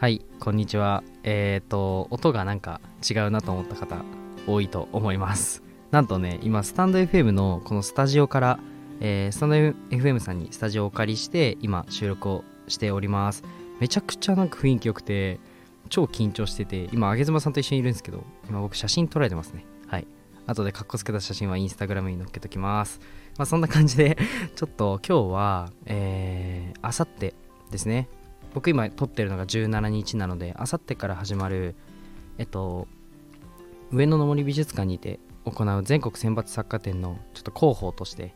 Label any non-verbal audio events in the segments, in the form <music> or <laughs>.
はいこんにちは。えっ、ー、と音がなんか違うなと思った方多いと思います。なんとね今スタンド FM のこのスタジオから、えー、スタンド FM さんにスタジオをお借りして今収録をしております。めちゃくちゃなんか雰囲気良くて超緊張してて今あげずまさんと一緒にいるんですけど今僕写真撮られてますね。はい。後でカッコつけた写真はインスタグラムに載っけときます。まあそんな感じでちょっと今日はえー、あさってですね。僕今撮ってるのが17日なのであさってから始まるえっと上野の森美術館にて行う全国選抜作家展のちょっと広報として、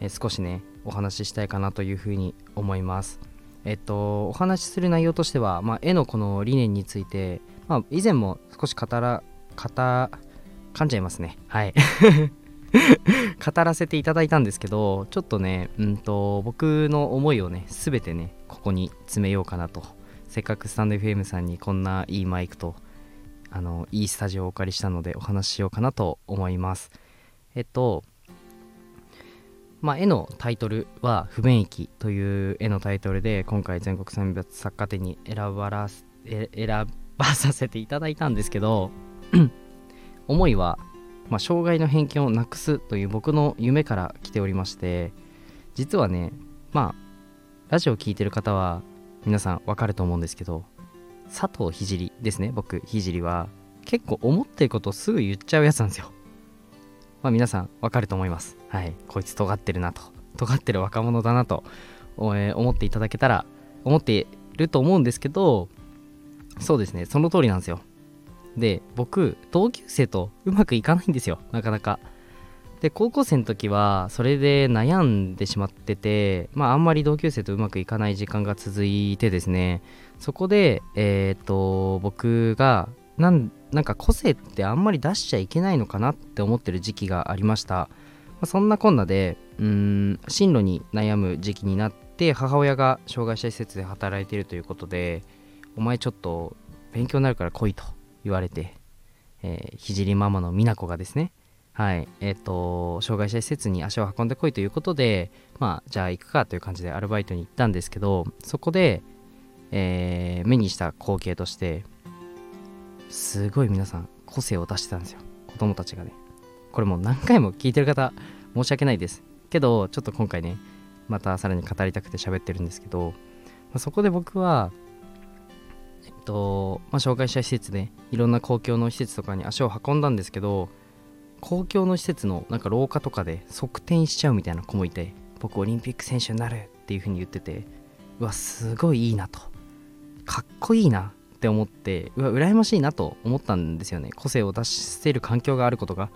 え、少しねお話ししたいかなというふうに思います。えっとお話しする内容としては、まあ、絵のこの理念について、まあ、以前も少し語ら語噛んじゃいますね。はい。<laughs> 語らせていただいたんですけどちょっとね、うんと、僕の思いをね全てねここに詰めようかなと。せっかくスタンド FM さんにこんないいマイクとあのいいスタジオをお借りしたのでお話ししようかなと思います。えっとまあ、絵のタイトルは「不便益」という絵のタイトルで今回全国選抜作家展に選ばら選ばさせていただいたんですけど <clears throat> 思いはまあ、障害の偏見をなくすという僕の夢から来ておりまして実はねまあラジオを聴いてる方は皆さんわかると思うんですけど佐藤聖ですね僕聖は結構思ってることをすぐ言っちゃうやつなんですよ。まあ皆さんわかると思います。はい。こいつ尖ってるなと。尖ってる若者だなと、え、思っていただけたら思っていると思うんですけどそうですねその通りなんですよ。で僕同級生とうまくいかないんですよなかなか。で高校生の時はそれで悩んでしまっててまああんまり同級生とうまくいかない時間が続いてですねそこでえっ、と僕がなんなんか個性ってあんまり出しちゃいけないのかなって思ってる時期がありました、まあ、そんなこんなでうん進路に悩む時期になって母親が障害者施設で働いているということでお前ちょっと勉強になるから来いと。言われて、えー、ひママの美奈子がですね、はい、えっ、ー、と、障害者施設に足を運んでこいということで、まあ、じゃあ行くかという感じでアルバイトに行ったんですけど、そこで、えー、目にした光景として、すごい皆さん個性を出してたんですよ。子供たちがね。これもう何回も聞いてる方、申し訳ないです。けど、ちょっと今回ね、またさらに語りたくて喋ってるんですけど、まあ、そこで僕は、とまあ、障害者施設でいろんな公共の施設とかに足を運んだんですけど公共の施設のなんか廊下とかで側転しちゃうみたいな子もいて僕オリンピック選手になるっていう風に言っててうわすごいいいなと。かっこいいなって思ってうわ羨ましいなと思ったんですよね。個性を出せる環境があることが。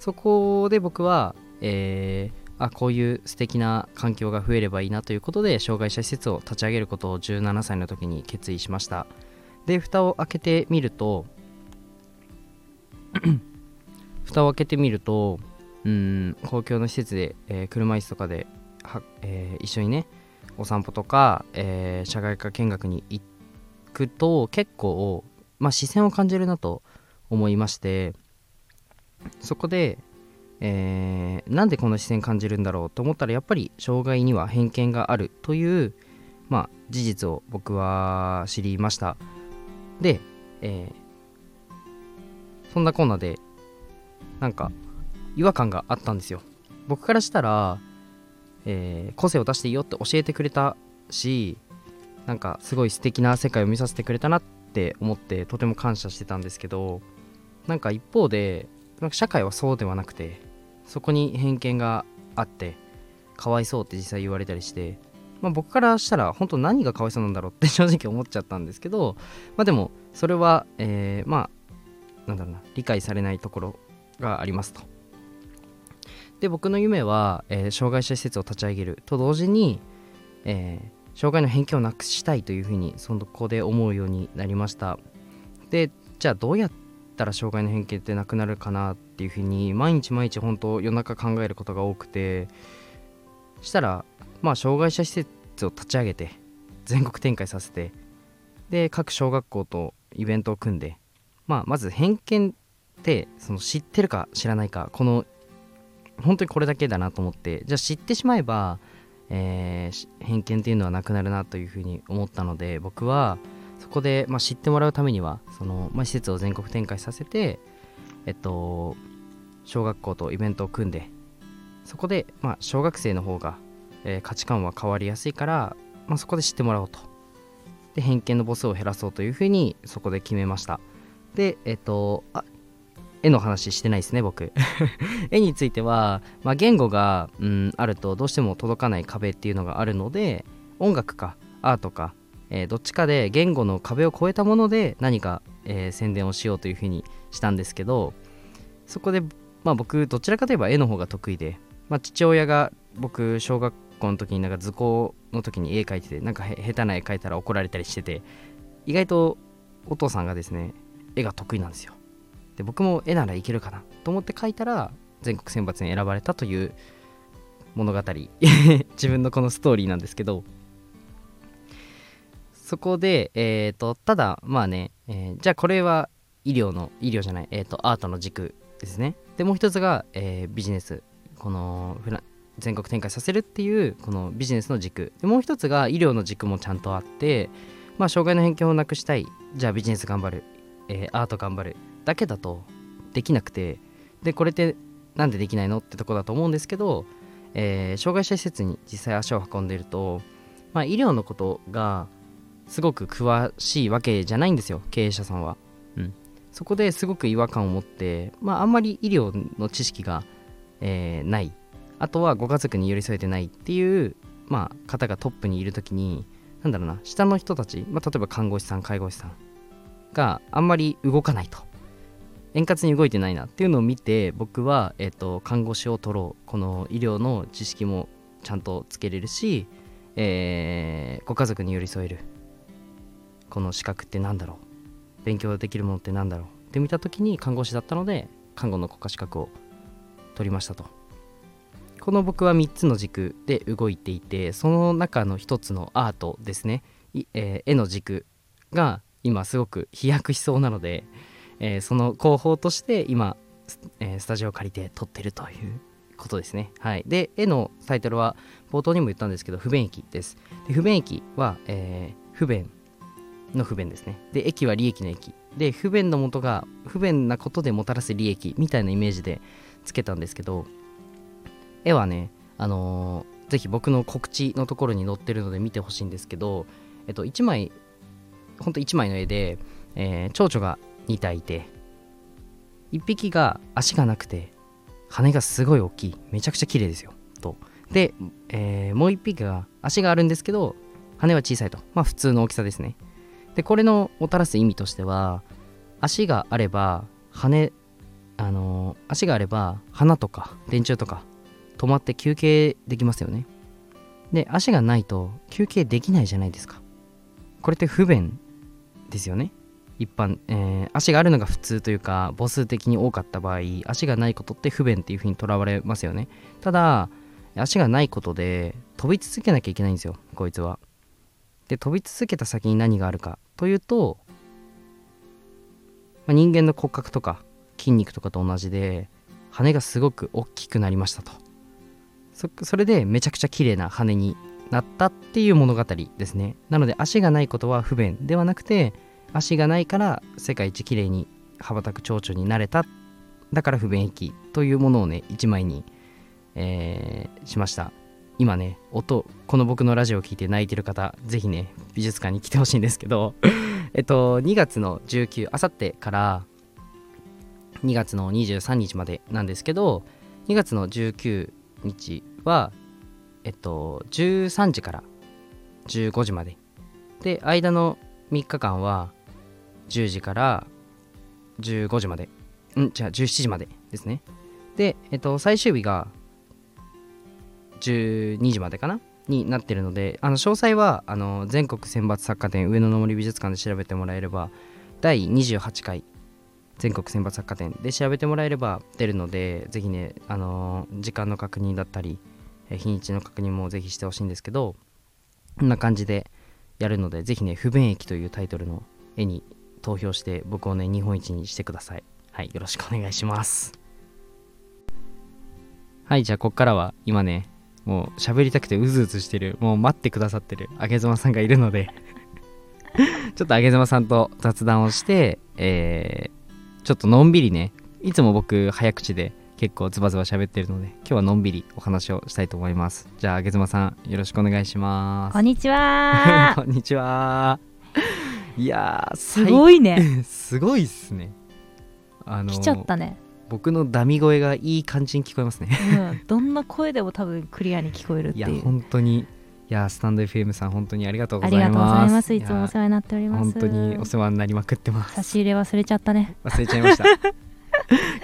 そこで僕は、えー、あこういう素敵な環境が増えればいいなということで障害者施設を立ち上げることを17歳の時に決意しました。で蓋を開けてみると <coughs> 蓋を開けてみるとうん公共の施設で、えー、車椅子とかでは、えー、一緒にねお散歩とか、えー、社外科見学に行くと結構、まあ、視線を感じるなと思いましてそこで、えー、なんでこの視線感じるんだろうと思ったらやっぱり障害には偏見があるという、まあ、事実を僕は知りました。で、えー、そんなこんなで、なんか、違和感があったんですよ。僕からしたら、えー、個性を出していいよって教えてくれたし、なんかすごい素敵な世界を見させてくれたなって思ってとても感謝してたんですけど、なんか一方で、なんか社会はそうではなくて、そこに偏見があって、かわいそうって実際言われたりして、まあ、僕からしたら本当何がかわいそうなんだろうって <laughs> 正直思っちゃったんですけど、まあ、でもそれは、えー、まあなんだろうな理解されないところがありますと。で僕の夢は、えー、障害者施設を立ち上げると同時に、えー、障害の偏見をなくしたいというふうにそこで思うようになりましたでじゃあどうやったら障害の偏見ってなくなるかなっていうふうに毎日毎日本当夜中考えることが多くてしたらまあ、障害者施設を立ち上げて全国展開させてで各小学校とイベントを組んで、まあ、まず偏見ってその知ってるか知らないかこの本当にこれだけだなと思ってじゃあ知ってしまえば、えー、偏見っていうのはなくなるなというふうに思ったので僕はそこで、まあ、知ってもらうためにはその、まあ、施設を全国展開させてえっと小学校とイベントを組んでそこで、まあ、小学生の方が、えー、価値観は変わりやすいから、まあ、そこで知ってもらおうと。で偏見の母数を減らそうというふうにそこで決めました。でえっとあ絵の話してないですね僕。<laughs> 絵については、まあ、言語が、うん、あるとどうしても届かない壁っていうのがあるので音楽かアートか、えー、どっちかで言語の壁を越えたもので何か、えー、宣伝をしようというふうにしたんですけどそこで、まあ、僕どちらかといえば絵の方が得意で、まあ、父親が僕小学校の時になんか図工の時に絵描いててなんか下手な絵描いたら怒られたりしてて意外とお父さんがですね絵が得意なんですよ。で僕も絵ならいけるかなと思って描いたら全国選抜に選ばれたという物語。<laughs> 自分のこのストーリーなんですけど。そこで、えーと、ただまあね、えー、じゃあこれは医療の医療じゃない、えーと、アートの軸ですね。でもう一つが、え、ビジネス。このフラ全国展開させるっていうこのビジネスの軸。でもう一つが医療の軸もちゃんとあってまあ障害の偏見をなくしたい。じゃあビジネス頑張る、えー、アート頑張るだけだとできなくて。でこれってなんでできないのってとこだと思うんですけど、えー、障害者施設に実際足を運んでいると、まあ、医療のことがすごく詳しいわけじゃないんですよ経営者さんは、うん、そこですごく違和感を持って、まあ、あんまり医療の知識が、えー、ない。あとはご家族に寄り添えてないっていう、まあ、方がトップにいる時になんだろうな下の人たち、まあ、例えば看護師さん介護士さんがあんまり動かないと。円滑に動いてないなっていうのを見て僕は、えーと、看護師を取ろう。この医療の知識もちゃんとつけれるし、えー、ご家族に寄り添える。この資格って何だろう。勉強できるものって何だろう。って見た時に看護師だったので看護の国家資格を取りましたと。この僕は3つの軸で動いていてその中の1つのアートですね、えー、絵の軸が今すごく飛躍しそうなのでえー、その広報として今、えー、スタジオを借りて撮ってるということですね。はい。で、絵のタイトルは冒頭にも言ったんですけど、不便益です。で不便益は、えー、不便の不便ですね。で、益は利益の益。で、不便のもとが不便なことでもたらす利益みたいなイメージでつけたんですけど、絵はね、あのー、ぜひ僕の告知のところに載ってるので見てほしいんですけど、えっと、1枚、ほんと1枚の絵で、えー、蝶々が2体いて1匹が足がなくて羽がすごい大きいめちゃくちゃ綺麗ですよと。で、えー、もう1匹が足があるんですけど羽は小さいと。まあ普通の大きさですね。でこれのもたらす意味としては足があれば羽あのー、足があれば花とか電柱とか止まって休憩できますよね。で足がないと休憩できないじゃないですか。これって不便ですよね。一般、えー、足があるのが普通というか母数的に多かった場合足がないことって不便っていうふうにとらわれますよね。ただ足がないことで飛び続けなきゃいけないんですよこいつは。で飛び続けた先に何があるかというと、まあ、人間の骨格とか筋肉とかと同じで羽がすごく大きくなりましたと。それでめちゃくちゃ綺麗な羽になったっていう物語ですね。なので足がないことは不便ではなくて足がないから世界一きれいに羽ばたく蝶々になれた。だから不便益というものをね一枚に、えー、しました。今ね音この僕のラジオを聴いて泣いてる方ぜひね美術館に来てほしいんですけど <laughs> えっと2月の19あさってから2月の23日までなんですけど2月の19日はえっと13時から15時までで間の3日間は10時から15時まで。うんじゃあ17時までですね。で、えっと、最終日が12時までかな？になってるので、あの詳細はあの全国選抜作家展上野の森美術館で調べてもらえれば、第28回全国選抜作家展で調べてもらえれば出るので、ぜひね、あの時間の確認だったり、日にちの確認もぜひしてほしいんですけど、こんな感じでやるので、ぜひね、不便駅というタイトルの絵に投票して僕をね日本一にしてください。はいよろしくお願いします。はいじゃあこっからは今ねもう喋りたくてうずうずしてるもう待ってくださってるあげずまさんがいるので <laughs> ちょっとあげずまさんと雑談をして、えーちょっとのんびりねいつも僕早口で結構ズバズバ喋ってるので今日はのんびりお話をしたいと思います。じゃああげずまさんよろしくお願いします。こんにちは。<laughs> こんにちは。いやーすごいね。最 <laughs> すごいっすね。あのー来ちゃったね、僕のダミ声がいい感じに聞こえますね。うん、どんな声でも多分クリアに聞こえるっていやいう本当にいやスタンド FM さん本当にありがとうごあざいます。りがとうございます。いつもおや世話になっております。本当にお世話になりまくってます。差し入れ忘れちゃったね。忘れちゃいました。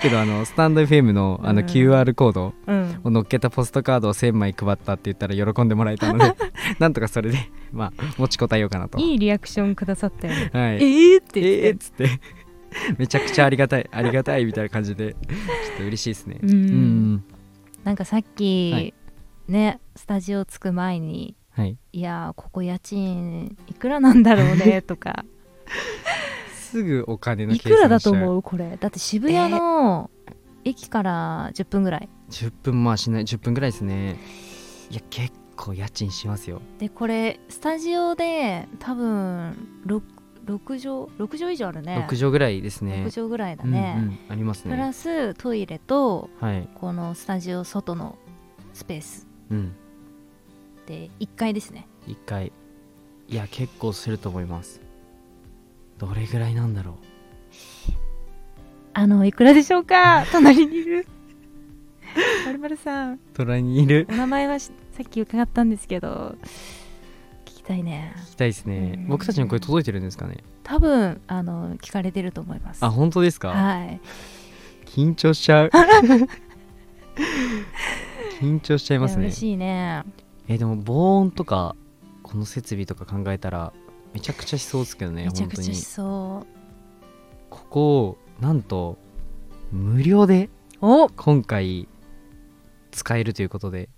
けどあのスタンド FM のあのうん。QR コードうん。を載っけたポストカードを1000枚配ったって言ったら喜んでもらえたので <laughs> なんとかそれでまあ持ちこたえようかなと。いいリアクションくださったよね。はい。えーってえー言っ、つって。めちゃくちゃありがたいありがたいみたいな感じでちょっと嬉しいですね。うん。うん。なんかさっき、はい。ねスタジオ着く前にはい。いやーここ家賃いくらなんだろうね <laughs> とか。すぐお金のいくらだとう思うこれ。だって渋谷の駅から10分ぐらい。10分まあしない10分ぐらいですね。いや結構家賃しますよ。でこれスタジオで多分 6, 6畳？6畳以上あるね。6畳ぐらいですね。6畳ぐらいだうんね、うんありますね。プラストイレとはい。このスタジオ外のスペース。うんで1階ですね。1回。いや結構すると思います。どれぐらいなんだろう。あのいくらでしょうか？隣にいる。<laughs> まるまるさん。隣にいる。お名前はしさっき伺ったんですけど聞きたいね。聞きたいですね。うん。僕たちの声届いてるんですかね？多分あの聞かれてると思います。あ本当ですか？はい。緊張しちゃう。<laughs> 緊張しちゃいますね。嬉しいねえでも防音とかこの設備とか考えたらめちゃくちゃしそうですけどねめちゃ本当に。くちゃしそここをなんと無料で今回使えるということで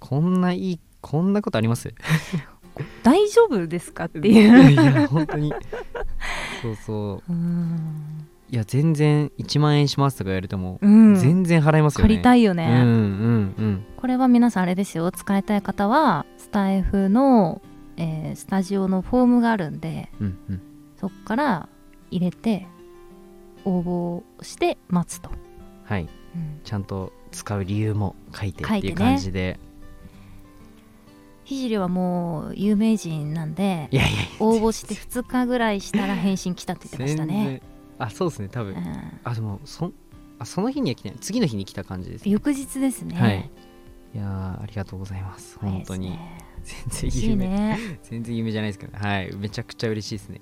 こんないいこんなことあります？<laughs> 大丈夫ですかっていう。いや本当に。そうそう。<laughs> うーんいや全然1万円しますとか言われても、うん。全然払いますよね。借りたいようんね、うんうん。これは皆さんあれですよ。使いたい方はスタイフの、えースタジオのフォームがあるんでうんうん。そこから入れて応募して待つと、はい。うん。ちゃんと使う理由も書いてっていう感じで、ひじりはもう有名人なんでいやいや応募して2日ぐらいしたら返信来たって言ってましたね、あそうですね多分、うん。あでもそあその日には来てない。次の日に来た感じですね。翌日ですね。はい。いやーありがとうございます。本当に、ね。全然夢、ね <laughs> 全然夢じゃないですけどね。はい。めちゃくちゃ嬉しいですね。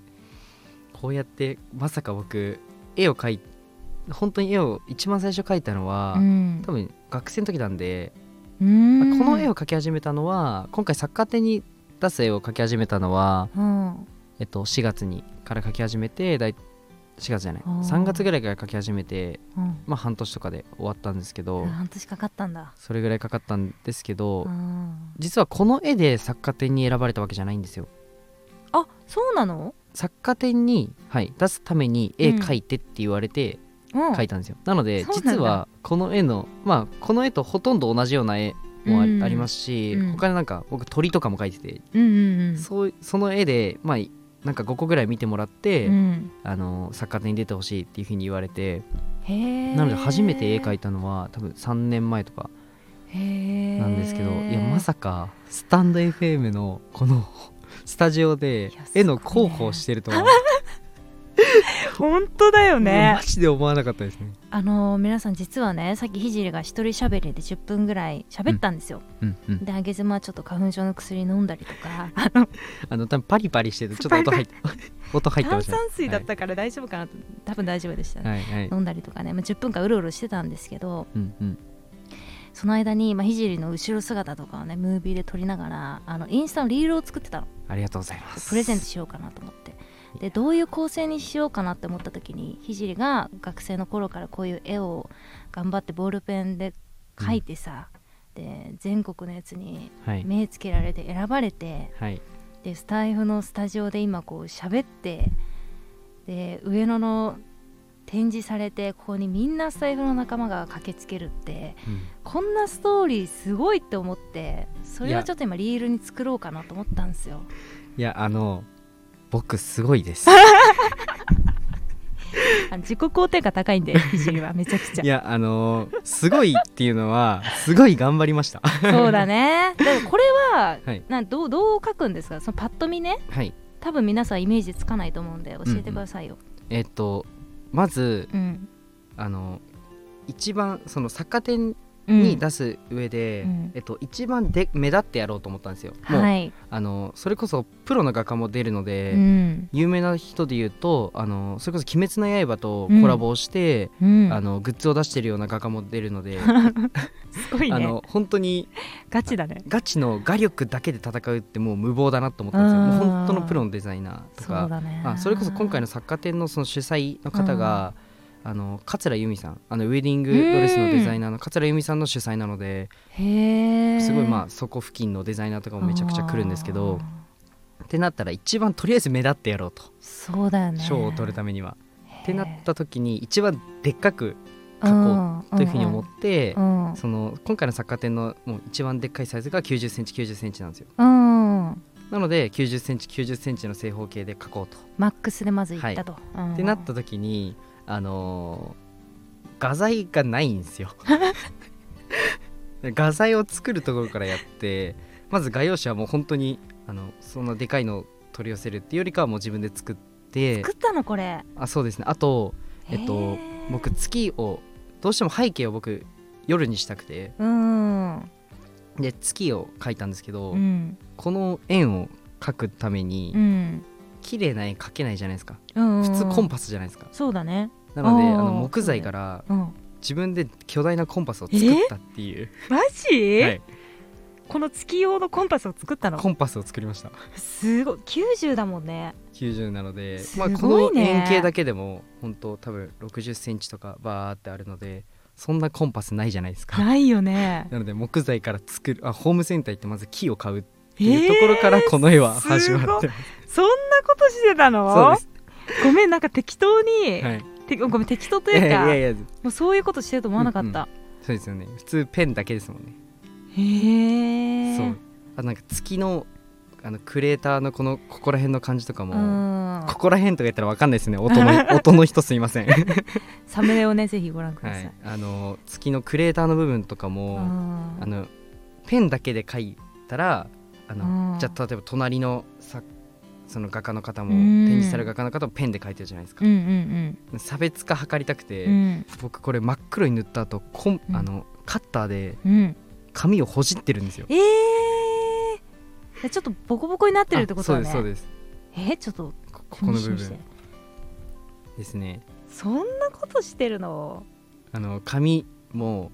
こうやってまさか僕絵を描い本当に絵を一番最初描いたのは、うん。多分学生の時なんで、うーん。この絵を描き始めたのは今回作家展に出す絵を描き始めたのは、うん。えっと、4月にから描き始めてだい4月じゃない。あー。3月ぐらいから描き始めてうん。まあ半年とかで終わったんですけど、半年かかったんだ。それぐらいかかったんですけど、うん実はこの絵で作家展に選ばれたわけじゃないんですよ。あそうなの？作家展に、はい、出すために絵描いてって言われてうん。描いたんですよ、なので実はこの絵のまあこの絵とほとんど同じような絵もあ,、りますし、うん。他になんか僕鳥とかも描いてて、うんうんうん。そうその絵でまあなんか5個ぐらい見てもらって、うん。あの作家展に出てほしいっていうふうに言われてなので初めて絵描いたのは多分3年前とかなんですけど、いやまさかスタンド FM のこのスタジオで絵の広報してるとは、<laughs> 本当だよマジで思わなかったですね。あの皆さん実はねさっきひじりが一人喋りで10分ぐらい喋ったんですよ、うんうん、であげずまはちょっと花粉症の薬飲んだりとか。<laughs> あのあの多分パリパリしてて <laughs> ちょっと音入って音入ってま炭したね。酸水だったから大丈夫かなと、多分大丈夫でしたね、はいはい、飲んだりとかね、まあ、10分間うろうろしてたんですけどうんうん。その間に、まあ、ひじりの後ろ姿とかをねムービーで撮りながらあのインスタのリールを作ってたの。ありがとうございます。プレゼントしようかなと思ってでどういう構成にしようかなって思った時にひじりが学生の頃からこういう絵を頑張ってボールペンで描いてさ、で全国のやつにはい。目つけられて選ばれてはい。でスタイフのスタジオで今こう喋ってで上野の展示されてここにみんなスタイフの仲間が駆けつけるってうん。こんなストーリーすごいって思ってそれをちょっと今リールに作ろうかなと思ったんですよ。いやあの僕すごいです。<laughs> あの自己肯定感高いんでひじりはめちゃくちゃ。いやあのーすごいっていうのはすごい頑張りました。そうだね。<laughs> でもこれは、はい。なんどうどう書くんですか？そのパッと見ね。はい。多分皆さんイメージつかないと思うんで教えてくださいよ、えっとまずうん。あの一番その作家展うんに出す上で、うん。えっと、一番で目立ってやろうと思ったんですよ。もうはい、あのそれこそプロの画家も出るので、うん。有名な人で言うとあのそれこそ「鬼滅の刃」とコラボをして、うん、あのグッズを出してるような画家も出るので、<laughs> すごいね。あの本当にガチだね。ガチの画力だけで戦うってもう無謀だなと思ったんですよ。うん。もう本当のプロのデザイナーとそうかだね。あそれこそ今回の作家展のその主催の方が、あの桂由美さん。あのウェディングドレスのデザイナーの桂由美さんの主催なので、すごいまあそこ付近のデザイナーとかもめちゃくちゃ来るんですけどってなったら一番とりあえず目立ってやろうと。そうだよね。賞を取るためには。ってなっへた時に一番でっかくー書こというふうに思って、うん。うん。その今回の作家展のもう一番でっかいサイズが9 0ンチ9 0ンチなんですよ。うん。なので9 0ンチ9 0ンチの正方形で書こうと。マックスでまずいったと、うん。ってなった時にあのー画材がないんですよ。<laughs> 画材を作るところからやってまず画用紙はもう本当にあのそんなでかいのを取り寄せるっていうよりかはもう自分で作って作ったのこれ。あそうですね。あとえっと僕月をどうしても背景を僕夜にしたくて。うん。で月を描いたんですけど、うん。この円を描くためにうん綺麗な円描けないじゃないですか。うん普通コンパスじゃないですか。そうだね。なのであの木材からうん。自分で巨大なコンパスを作ったっていう、マジ、はい、この月用のコンパスを作ったの？コンパスを作りました。すごい。90だもんね。90なので、すまあ、この円形だけでも本当多分6 0ンチとかバーってあるのでそんなコンパスないじゃないですか。ないよね。<laughs> なので木材から作るあホームセンター行ってまず木を買うっていうところからこの絵は始まってます、そんなことしてたの？ごめんなんか適当に、はい。てごめん適当といいうかやいやいやもうそういうことしてると思わなかった、そうですよね。普通ペンだけですもんね、へえそう。あなんか月のあのクレーターのこのここら辺の感じとかも、うん。ここら辺とか言ったらわかんないですね。音の <laughs> 音の人すいません。は <laughs> サムネをねぜひご覧ください、い。あの月のクレーターの部分とかも、うん。あのペンだけで描いたらあの、うん。じゃあ例えば隣のさその画家の方もうん。展示される画家の方もペンで描いてるじゃないですか。うんうん差別化図りたくて、うん。うん僕これ真っ黒に塗った後コン、うん。あのカッターでうん。紙をほじってるんですよ。えー、ちょっとボコボコになってるってことだね。あそうですそうです。えー、ちょっとこここの部分。ですね。そんなことしてるの？あの紙も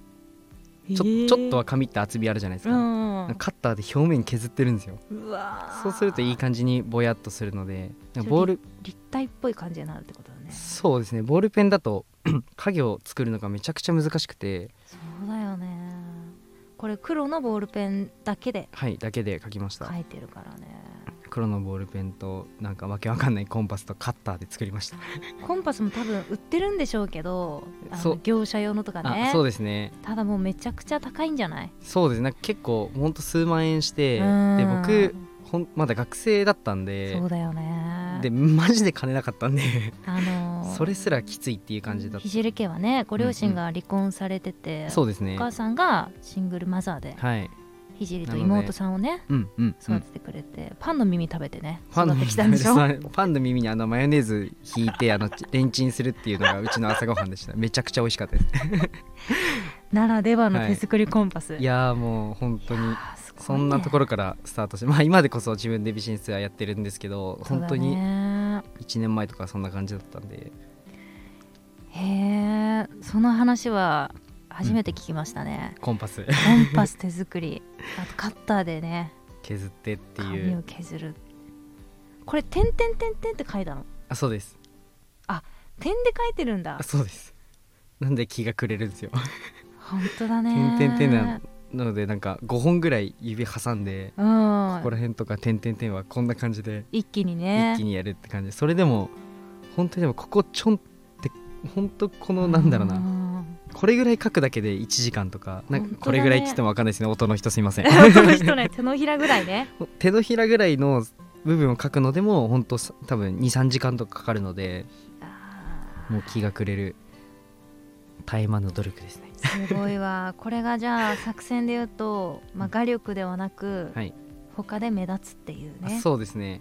ちょ,、えー。ちょっとは紙って厚みあるじゃないですか、うんカッターで表面削ってるんですよ。うわーそうするといい感じにぼやっとするのでボール立体っぽい感じになるってことだね。そうですね。ボールペンだと <clears throat> 影を作るのがめちゃくちゃ難しくて。そうだよね。これ黒のボールペンだけではいだけで描きました。書いてるからね黒のボールペンとなんかわけわかんないコンパスとカッターで作りました、コンパスも多分売ってるんでしょうけど業者用のとかね。あそうですね。ただもうめちゃくちゃ高いんじゃない？そうですね。結構ほんと数万円してうん。で僕ほんまだ学生だったんでそうだよね。でマジで金なかったんであのー <laughs> それすらきついっていう感じだった。ひじり家はねご両親が離婚されてて、そうですね。お母さんがシングルマザーではいひじりと妹さんをねうんうん、うん。育ててくれて、パンの耳食べてねパンの育ってきたんでしょ？<laughs> パンの耳にあのマヨネーズ引いてあのレンチンするっていうのがうちの朝ごはんでした。めちゃくちゃ美味しかったです。<laughs> ならではのはい。手作りコンパス、いやーもう本当にそんなところからスタートしてまあ今でこそ自分でビジネスはやってるんですけど本当にね1年前とかそんな感じだったんで。へえその話は初めて聞きましたね、コンパス。コンパス手作りあとカッターでね。削ってってい紙をう削る。これ点点点点って書いたの？あそうです。点で書いてるんだ。あそうです。なんで気がくれるんですよ。本当だね。点々点ななのでなんか5本ぐらい指挟んでうん。ここら辺とか点々点はこんな感じで一気にね。一気にやるって感じ。でそれでも本当にでもここちょんって本当このなんだろうな。なこれぐらい書くだけで1時間とかなんかこれぐらいって言っても分かんないですね。音の人すいません。<laughs> この人ね手のひらぐらいね。手のひらぐらいの部分を描くのでも本当さ多分23時間とかかかるのであもう気がくれる絶え間の努力ですね。ーすごいわ。これがじゃあ作戦で言うと、まあ、画力ではなく、はい。他で目立つっていうあねそうですね。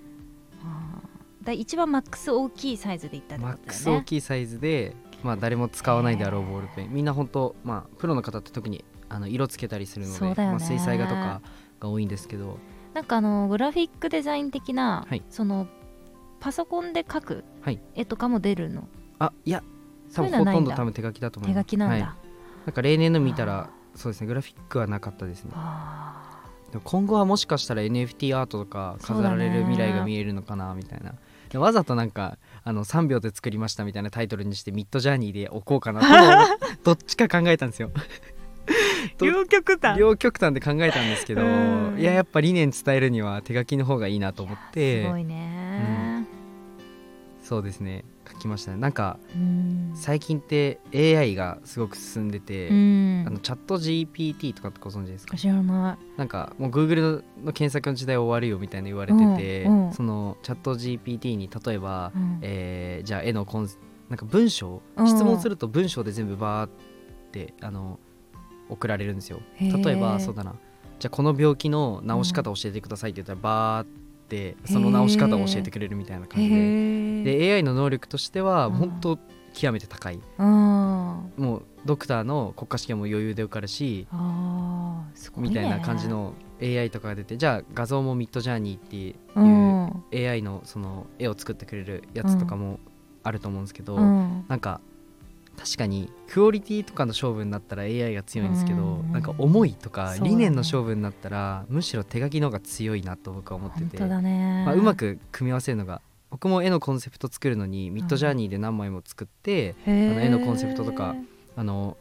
だ一番マックス大きいサイズでいったってマックことだよね。ス大きいサイズで、まあ、誰も使わないであろうボールペン。みんな本当まあプロの方って特にあの色つけたりするので、そうだよね。まあ、水彩画とかが多いんですけど。なんかあのグラフィックデザイン的な、はい。そのパソコンで描くはい。絵とかも出るの、あいやそういう多分ほとんど多分手書きだと思います。手書きなんだ、はい、なんか例年の見たあらそうですねグラフィックはなかったですね。今後はもしかしたら NFT アートとか飾られる未来が見えるのかなみたいな、でわざとなんかあの3秒で作りましたみたいなタイトルにしてミッドジャーニーで置こうかなともどっちか考えたんですよ。ど <laughs> 両極端。両極端で考えたんですけどうん。いややっぱ理念伝えるには手書きの方がいいなと思って。すごいね、そうですね。書きましたね。なんかうん。最近って AI がすごく進んでて、うん。あのチャット GPT とかってご存知ですか？知らななんかもう Google の検索の時代終わるよみたいな言われてて、うんうん。そのチャット GPT に例えば、い、うん。えーじゃあ絵のコンなんか文章うん。質問すると文章で全部バーってあの送られるんですよ。例えばそうだな。じゃあこの病気の治し方教えてくださいって言ったらバーってその治し方を教えてくれるみたいな感じで。で AI の能力としてはうん。本当極めて高い。あもうドクターの国家試験も余裕で受かるしね、みたいな感じの AI とかが出てじゃあ画像もミッドジャーニーっていううん、AI のその絵を作ってくれるやつとかもあると思うんですけど、うん。なんか確かにクオリティとかの勝負になったら AI が強いんですけど、うんなんか思いとか理念の勝負になったら、むしろ手書きの方が強いなと僕は思ってて、本当だね、まあ、うまく組み合わせるのが僕も絵のコンセプト作るのにミッドジャーニーで何枚も作って、へー。あの絵のコンセプトとかあの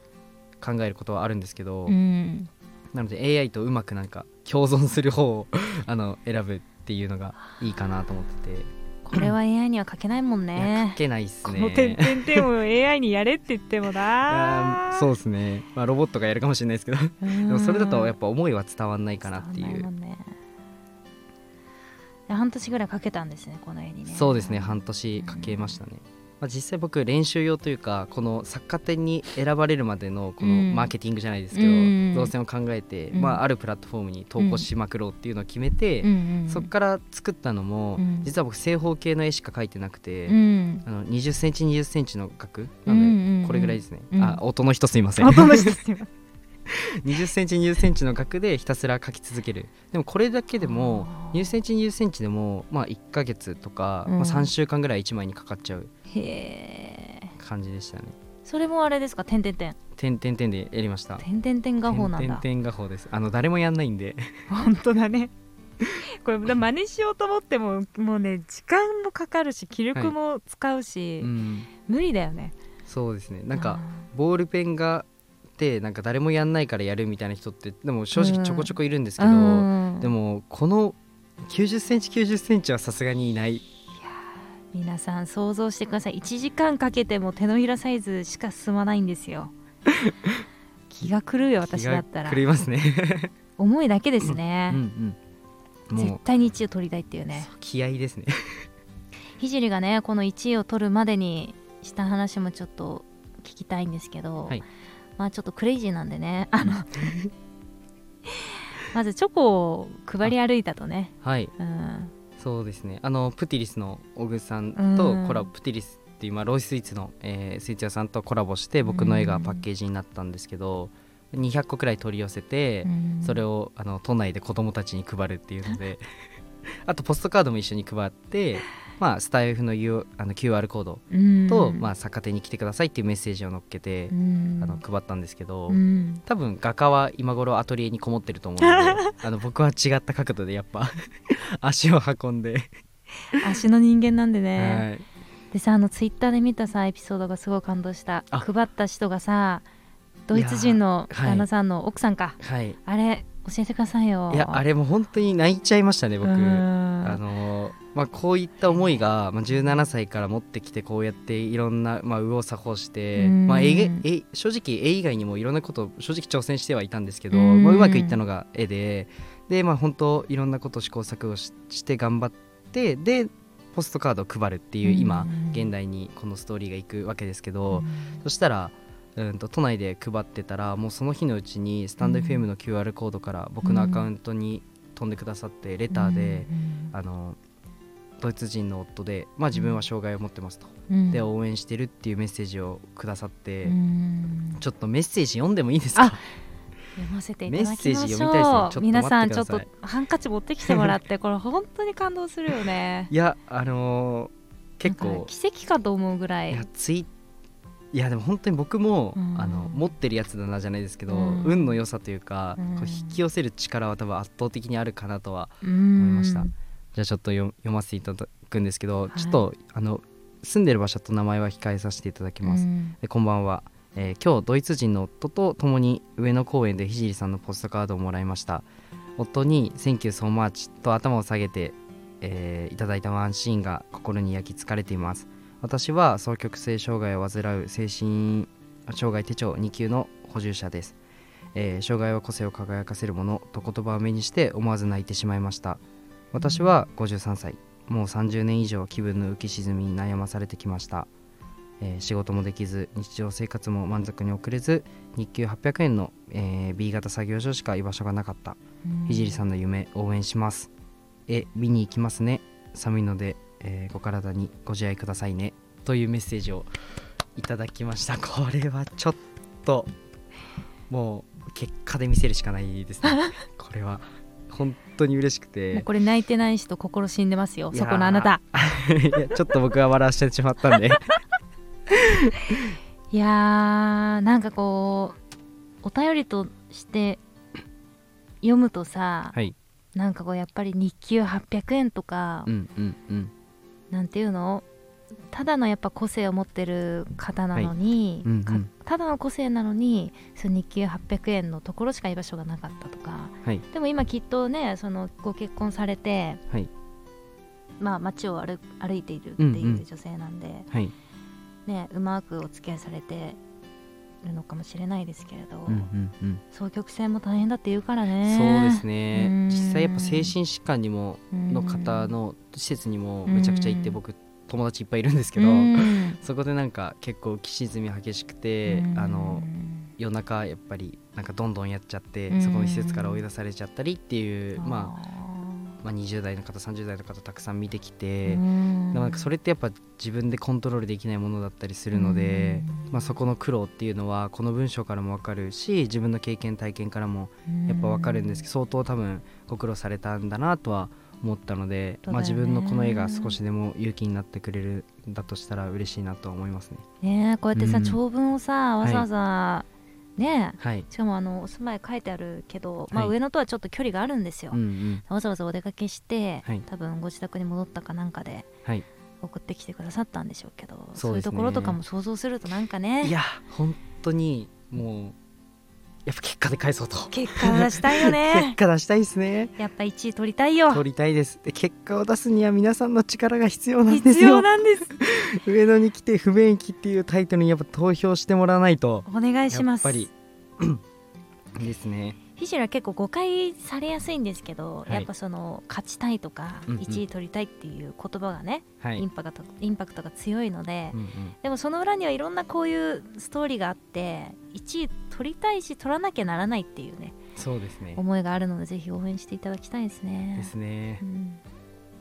考えることはあるんですけど、うん。なので AI とうまくなんか共存する方を <laughs> あの選ぶっていうのがいいかなと思ってて、これは AI には書けないもんね。書けないっすね。この点々点を AI にやれって言ってもいやなーそうですね、まあ、ロボットがやるかもしれないですけど。ででもそれだとやっぱ思いは伝わんないかなっていう。半年ぐらいかけたんですねこの絵にね。そうですね半年かけましたね、まあ、実際僕練習用というかこの作家展に選ばれるまでのこのうん。マーケティングじゃないですけど、うん。動線を考えて、うん。まあ、あるプラットフォームに投稿しまくろうっていうのを決めて、うん。うんそこから作ったのも、うん。実は僕正方形の絵しか描いてなくて、うん。あの2 0センチ2 0センチの額うなんんうんうん。でこれぐらいですね、うん。あ音の人すいません。音の人すいません <laughs> 2 0センチ2 0センチの額でひたすら描き続ける。でもこれだけでもあー。2 0センチ2 0センチでもまあ1ヶ月とか、うん。まあ、3週間ぐらい1枚にかかっちゃう感じでしたね。それもあれですか？点々点。点々点でやりました。点々点画法なんだ。点々画法です。あの誰もやんないんで。<laughs> 本当だね。<laughs> これ真似しようと思ってももうね時間もかかるし気力も使うし、うん。無理だよね。そうですね。なんかボールペンがってなんか誰もやんないからやるみたいな人ってでも正直ちょこちょこいるんですけど、うん。でもこの9 0センチ9 0センチはさすがにいない。皆さん想像してください。1時間かけても手のひらサイズしか進まないんですよ。<laughs> 気が狂うよ私だったら。狂いますね。<laughs> 思いだけですうんね、うん。も絶う対に1位を取りたいっていうね。気合ですね。<laughs> 聖がねこの1位を取るまでにした話もちょっと聞きたいんですけど、はいまあちょっとクレイジーなんでね。<laughs> あのまずチョコを配り歩いたとね、はい。うん、そうですね。あのプティリスの小栗さんうん。とコラボプティリスっていう、まあ、ロイスイーツの、えースイーツ屋さんとコラボして僕の絵がパッケージになったんですけど、200個くらい取り寄せて、それををあの都内で子供たちに配るっていうので <laughs> あとポストカードも一緒に配って、まあ、スタイフの U あの QR コードと、まあ、作家展に来てくださいっていうメッセージを載っけて、あの配ったんですけど、うん。多分画家は今頃アトリエにこもってると思うので <laughs> あの僕は違った角度でやっぱ <laughs> 足を運んで、足の人間なんでね、はい。でさあのツイッターで見たさエピソードがすごい感動した。あ。配った人がさドイツ人の旦那さんの奥さんか、はい、あれ教えてくださいよ。いやあれも本当に泣いちゃいましたね僕。うん。あのーまあ、こういった思いが、まあ、17歳から持ってきてこうやっていろんな、まあ、右往左往して、うん。まあ、絵げ絵正直絵以外にもいろんなことを正直挑戦してはいたんですけど、うん。まあ、うまくいったのが絵でで、まあ、本当いろんなことを試行錯誤しして頑張っってでポストカードを配るっていう今うん。現代にこのストーリーがいくわけですけど、そしたらうんと都内で配ってたらもうその日のうちにスタンドうん。FM の QR コードから僕のアカウントに飛んでくださってレターで、あのドイツ人の夫で、まあ、自分は障害を持ってますと、うん。で応援してるっていうメッセージをくださって、うん。ちょっとメッセージ読んでもいいですか？あ読ませていただきましメッセージ読みたいですね。ちょう皆さんちょっとハンカチ持ってきてもらってこれ本当に感動するよね。<laughs> いやあのー結構か奇跡かと思うぐらい。いやツイいやでも本当に僕も、うん。あの持ってるやつだなじゃないですけど、うん。運の良さというか、うん。こう引き寄せる力は多分圧倒的にあるかなとは思思いました。じゃあちょっと読読ませていただくんですけど、はい。ちょっとあの住んでる場所と名前は控えさせていただきます、でこんばんは、えー今日ドイツ人の夫と共に上野公園で聖さんのポストカードをもらいました。夫に「Thank you so much」と頭を下げて、えーいただいたワンシーンが心に焼き付かれています私は双極性障害を患う精神障害手帳2級の補充者です、えー障害は個性を輝かせるものと言葉を目にして思わず泣いてしまいました。私は53歳。もう30年以上気分の浮き沈みに悩まされてきました、えー仕事もできず日常生活も満足に送れず日給800円の、えー B 型作業所しか居場所がなかった。ひじりさんの夢応援します。え見に行きますね。寒いので、えーご体にご自愛くださいね。というメッセージをいただきました。<laughs> これはちょっともう結果で見せるしかないですね。<laughs> これは本当に嬉しくもて。うこれ泣いてない人心死んでますよ。そこのあなた。<laughs> ちょっと僕は笑わせてしまったんで。いやーなんかこうお便りとして読むとさ、はい。なんかこうやっぱり日給800円とか、うんうんうんなんていうの？ただのやっぱ個性を持ってる方なのに、はい。うんうん。かただの個性なのにその日給800円のところしか居場所がなかったとか。はい。でも今きっとねそのご結婚されて、はい。まあ街を歩歩いているってうんいううん。女性なんで、はい。ねうまくお付き合いされてるのかもしれないですけれど、うんうんうん。双極性も大変だって言うからね。そうですね。うん。実際やっぱ精神疾患にもの方の施設にもめちゃくちゃ行ってうん僕友達いっぱいいるんですけけど <laughs> そこでなんか結構浮き沈み激しくてあの夜中やっぱりなんかどんどんやっちゃってうん。そこの施設から追い出されちゃったりっていうまああまあ20代の方30代の方たくさん見てきーてなんかそれってやっぱ自分でコントロールできないものだったりするのでうん。まあそこの苦労っていうのはこの文章からも分かるし自分の経験体験からもやっぱ分かるんですけど相当多分ご苦労されたんだなとは思ったので、まあ、自分のこの絵が少しでも勇気になってくれるんだとしたら嬉しいなと思いますね。ねえこうやってさ、うん。長文をさわざわざ、ね。えはい、しかもあのお住まい書いてあるけど、まあ、はい上野とはちょっと距離があるんですよ、うんうん。わざわざお出かけして、はい。多分ご自宅に戻ったかなんかではい、送ってきてくださったんでしょうけどそうね。そういうところとかも想像するとなんかね。いや本当にもうやっぱ結果で返そうと。結果を出したいよ <laughs> 結ね果出したいですね。やっぱ1位取りたいよ。取りたいです。で結果を出すには皆さんの力が必要なんです必よ要なんです。<laughs> 上野に来て不便益っていうタイトルにやっぱ投票してもらわないと。お願いします。やっぱり。<clears throat> ですねひじら結構誤解されやすいんですけど、はい。やっぱその勝ちたいとか、うんうん。1位取りたいっていう言葉がね、はい。インパクトインパクトが強いので、うんうん。でもその裏にはいろんなこういうストーリーがあって1位取りたいし取らなきゃならないっていうねそうですね。思いがあるのでぜひ応援していただきたいですね。ですね。うん。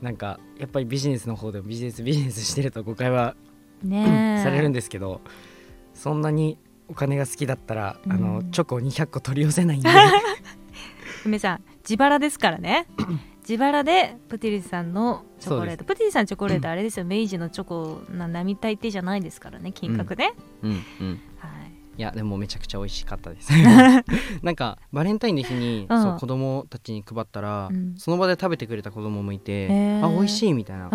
なんかやっぱりビジネスの方でもビジネスビジネスしてると誤解は、ねえ。<coughs> されるんですけどそんなにお金が好きだったら、あのうんチョコ200個取り寄せないんで。<laughs> 梅さん自腹ですからね。<clears throat> 自腹でプティリスさんのチョコレート。プティリスさんのチョコレートあれですよ。明治のチョコな並大抵じゃないですからね金額ね、うんうん。はい。いやでもめちゃくちゃ美味しかったです。<laughs> なんかバレンタインの日に、うん。そう子供たちに配ったら、うん。その場で食べてくれた子供もいて、へー。あ美味しいみたいな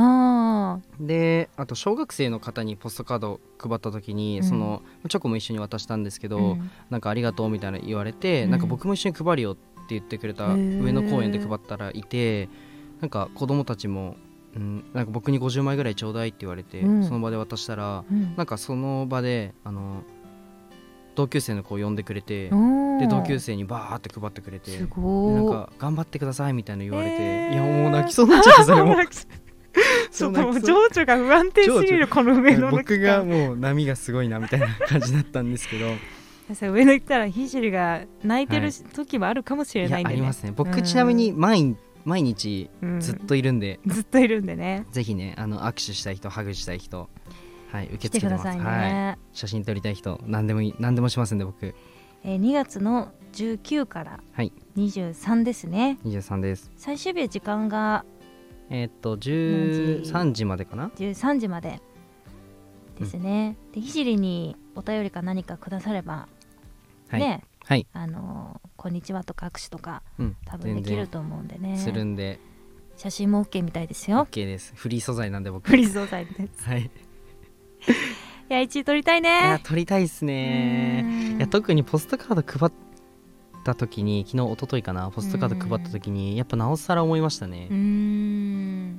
あであと小学生の方にポストカードを配った時に、うん。そのチョコも一緒に渡したんですけあ、ど、うん。なんかありがとうみたいな言われて、うん。なんか僕も一緒に配るよって言ってくれた上野公園で配ったらいてなんか子供たちも、うん、なんか僕に50枚ぐらいちょうだいって言われて、うん。その場で渡したらうん。なんかその場であの同級生の子を呼んでくれてで同級生にバーって配ってくれてなんか頑張ってくださいみたいなの言われて、いやもう泣きそうになっちゃってそれも <laughs> ちょっともう情緒が不安定すぎるこの上野の僕がもう波がすごいなみたいな感じだったんですけど。さ上野行ったらひじりが泣いてるはい。時もあるかもしれいないんでね。やありますね。僕うん。ちなみに毎毎日うん。ずっといるんで、ずっといるんでね。ぜひねあの握手したい人ハグしたい人はい受け付けてます。くださいね、はい、写真撮りたい人何でもいい何でもしますんで僕。えー2月の19からはい。23ですね。23です。最終日は時間がえーっと何時13時までかな？13時までですね、でひじりにお便りか何かくだされば、はい、ねはい。あのーこんにちは」とか握手とかうん。多分できると思うんでね。するんで。写真も OK みたいですよ。OK です。フリー素材なんで僕。フリー素材ではい。い <laughs> いや1位取りたいやね撮りたいっすね。いや特にポストカード配った時に昨日一昨日かなポストカード配った時にやっぱなおさら思いましたね。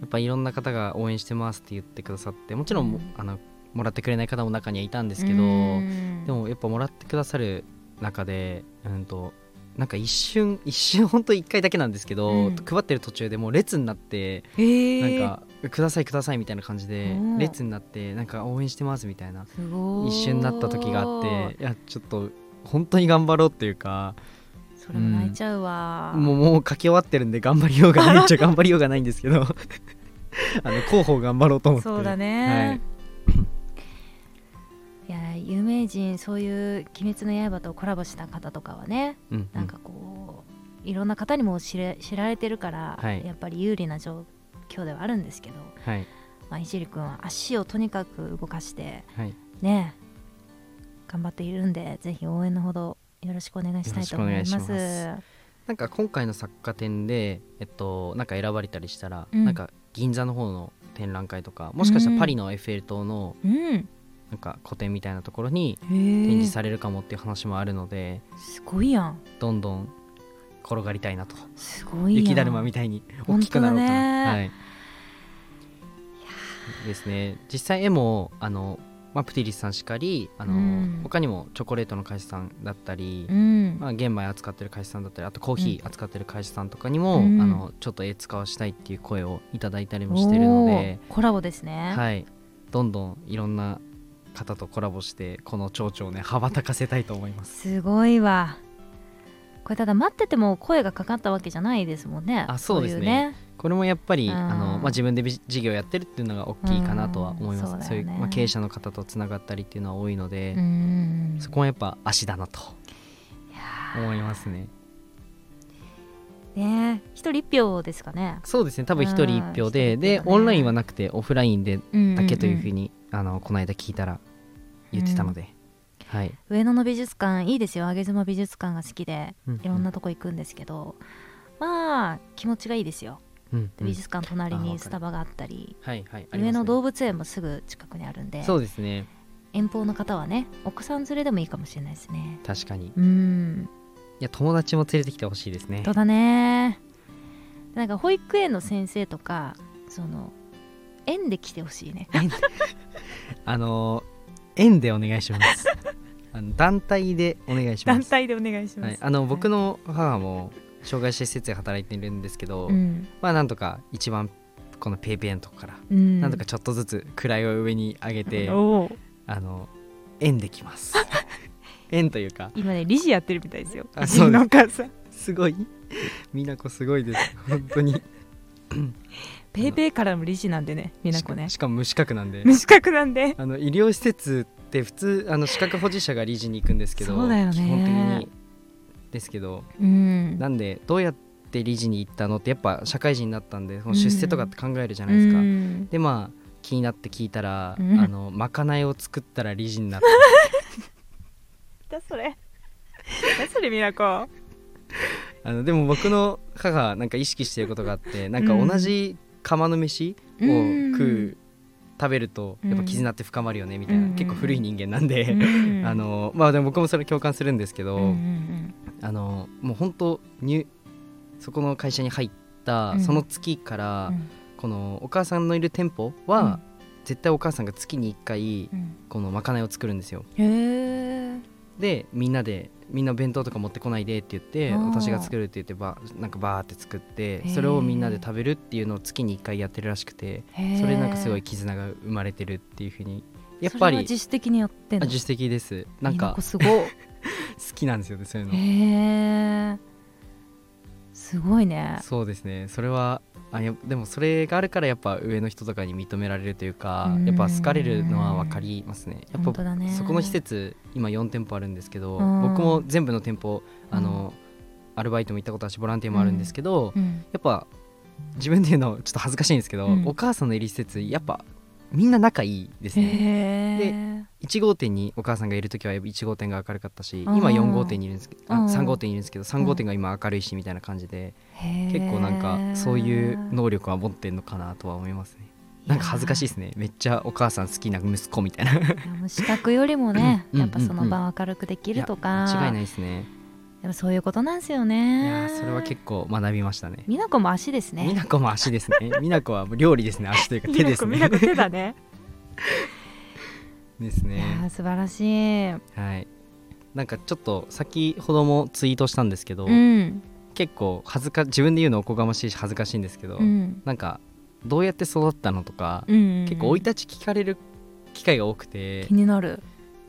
やっぱいろんな方が応援してますって言ってくださってもちろん、うん。あのもらってくれない方も中にはいたんですけど、でもやっぱもらってくださる中でうんとなんか一瞬一瞬ほんと1回だけなんですけど、うん。配ってる途中でもう列になってえー、なんか「くださいください」みたいな感じでうん。列になってなんか応援してますみたいな一瞬なった時があっていやちょっと本当に頑張ろうっていうかそれも泣いちゃうわ、もうもう書き終わってるんで頑張りようがないっちゃ頑張りようがないんですけど。<laughs> あの広報頑張ろうと思って。そうだね、はい。いや有名人そういう「鬼滅の刃」とコラボした方とかはねうんうん。なんかこういろんな方にも知れ知られてるから、はい。やっぱり有利な状況ではあるんですけど、はい。まあ、いじりくんは足をとにかく動かしてはい。ね頑張っているんでぜひ応援のほどよろしくお願いしたいと思います。なんか今回の作家展でえっとなんか選ばれたりしたら、うん。なんか銀座の方の展覧会とかもしかしたらパリのエッフェル塔のうん。なんか個展みたいなところにへ展ー示されるかもっていう話もあるので、すごいやん。どんどん転がりたいなと。すごいやん。雪だるまみたいに大きくなろうかな、本当だねはい。ですね。実際絵もあの、まあ、プティリスさんしかりあの、うん。他にもチョコレートの会社さんだったり、うん、まあ、玄米扱ってる会社さんだったりあとコーヒー扱ってる会社さんとかにも、うん。あのちょっと絵使わしたいっていう声をいただいたりもしてるので、コラボですね、はい、どんどんいろんな方とコラボしてこの蝶々をね羽ばたかせたいと思います。すごいわ。これただ待ってても声がかかったわけじゃないですもんね。あそうですねこれもやっぱり、うん。あのまあ、自分でビ事業やってるっていうのが大きいかなとは思います、うんそういう、まあ、経営者の方とつながったりっていうのは多いので、うん。そこはやっぱ足だなと思いますね。ーね一人一票ですかね。そうですね。多分一人一票うん。で、一人一票だね。でオンラインはなくてオフラインでだけというふうにに、あのこの間聞いたら言ってたので、はい、上野の美術館いいですよ。上妻美術館が好きでうんいろんなとこ行くんですけど、まあ気持ちがいいですよ。うんうんで美術館隣にスタバがあったりはいはい上野動物園もすぐ近くにあるんでそうですね。遠方の方はねお子さん連れでもいいかもしれないですね。確かに。いうん。や友達も連れてきてほしいですね。そうだね。なんか保育園の先生とかその園で来てほしいね。<laughs> あの園でお願いします。あの団体でお願いします、団体でお願いします、はい、あの僕の母も障害者施設で働いてるんですけど、うん、まあなんとか一番このペイペイのとこから、うん、なんとかちょっとずつ位を上に上げて、あの園できます。<laughs> 園というか。今ね理事やってるみたいですよ。あそうのお母さん。すごい。美奈子すごいです。本当に。ペイペイからも理事なんでねみなこね。しかしかも無資格なんで。無資格なんで。あの医療施設って普通あの資格保持者が理事に行くんですけどそうだよね。基本的にですけどうん。なんでどうやって理事に行ったのってやっぱ社会人になったんでその出世とかって考えるじゃないですか、うん。でまあ気になって聞いたら、うん。あのまかないを作ったら理事になった。<laughs> だそれ。だそれみなこあのでも僕の母がなんか意識してることがあってなんか同じ釜の飯を食う、食べるとやっぱ絆って深まるよねみたいな、うん。結構古い人間なんで、うん。<laughs> あのまあでも僕もそれ共感するんですけど、うんうんあのもう本当にそこの会社に入ったうん。その月から、うん。このお母さんのいる店舗はうん、絶対お母さんが月に1回うん。このまかないを作るんですよ。でみんなでみんな弁当とか持ってこないでって言って私が作るって言ってばなんかバーって作ってー。それをみんなで食べるっていうのを月に1回やってるらしくてそれなんかすごい絆が生まれてるっていうふうにやっぱり自主的にやってんの？あ自主的です。なんかすごい <laughs> きなんですよねそういうの。へえすごいね。そうですね。それはあやでもそれがあるからやっぱ上の人とかに認められるというかうん。やっぱ好かれるのは分かりますね。やっぱね。そこの施設今4店舗あるんですけどうん。僕も全部の店舗あのアルバイトも行ったことあるしボランティアもあるんですけどうん。やっぱ自分で言うのちょっと恥ずかしいんですけどうん。お母さんのいる施設やっぱみんな仲いいですね。へえ1号店にお母さんがいる時は1号店が明るかったしうん。今4号店にいるんですけどあうん。3号店にいるんですけど3号店が今明るいしみたいな感じで結結構なんかそういう能力は持ってんのかなとは思いますね。なんか恥ずかしいですね。めっちゃお母さん好きな息子みたいな。視覚よりもねうん。やっぱその場を明るくできるとか。間違いないですねやっぱそういうことなんですよいねやーそれは結構学びましたね。美奈子も足ですね。美奈子も足ですね。美奈子は料理ですね。足というか手ですね。みなこ手だね。<laughs> ですいや素晴らしい。はい。なんかちょっと先ほどもツイートしたんですけど、うん。結構恥ずか自分で言うのおこがましいし恥ずかしいんですけど、うん。なんかどうやって育ったのとか、うん。結構生い立ち聞かれる機会が多くて気になる。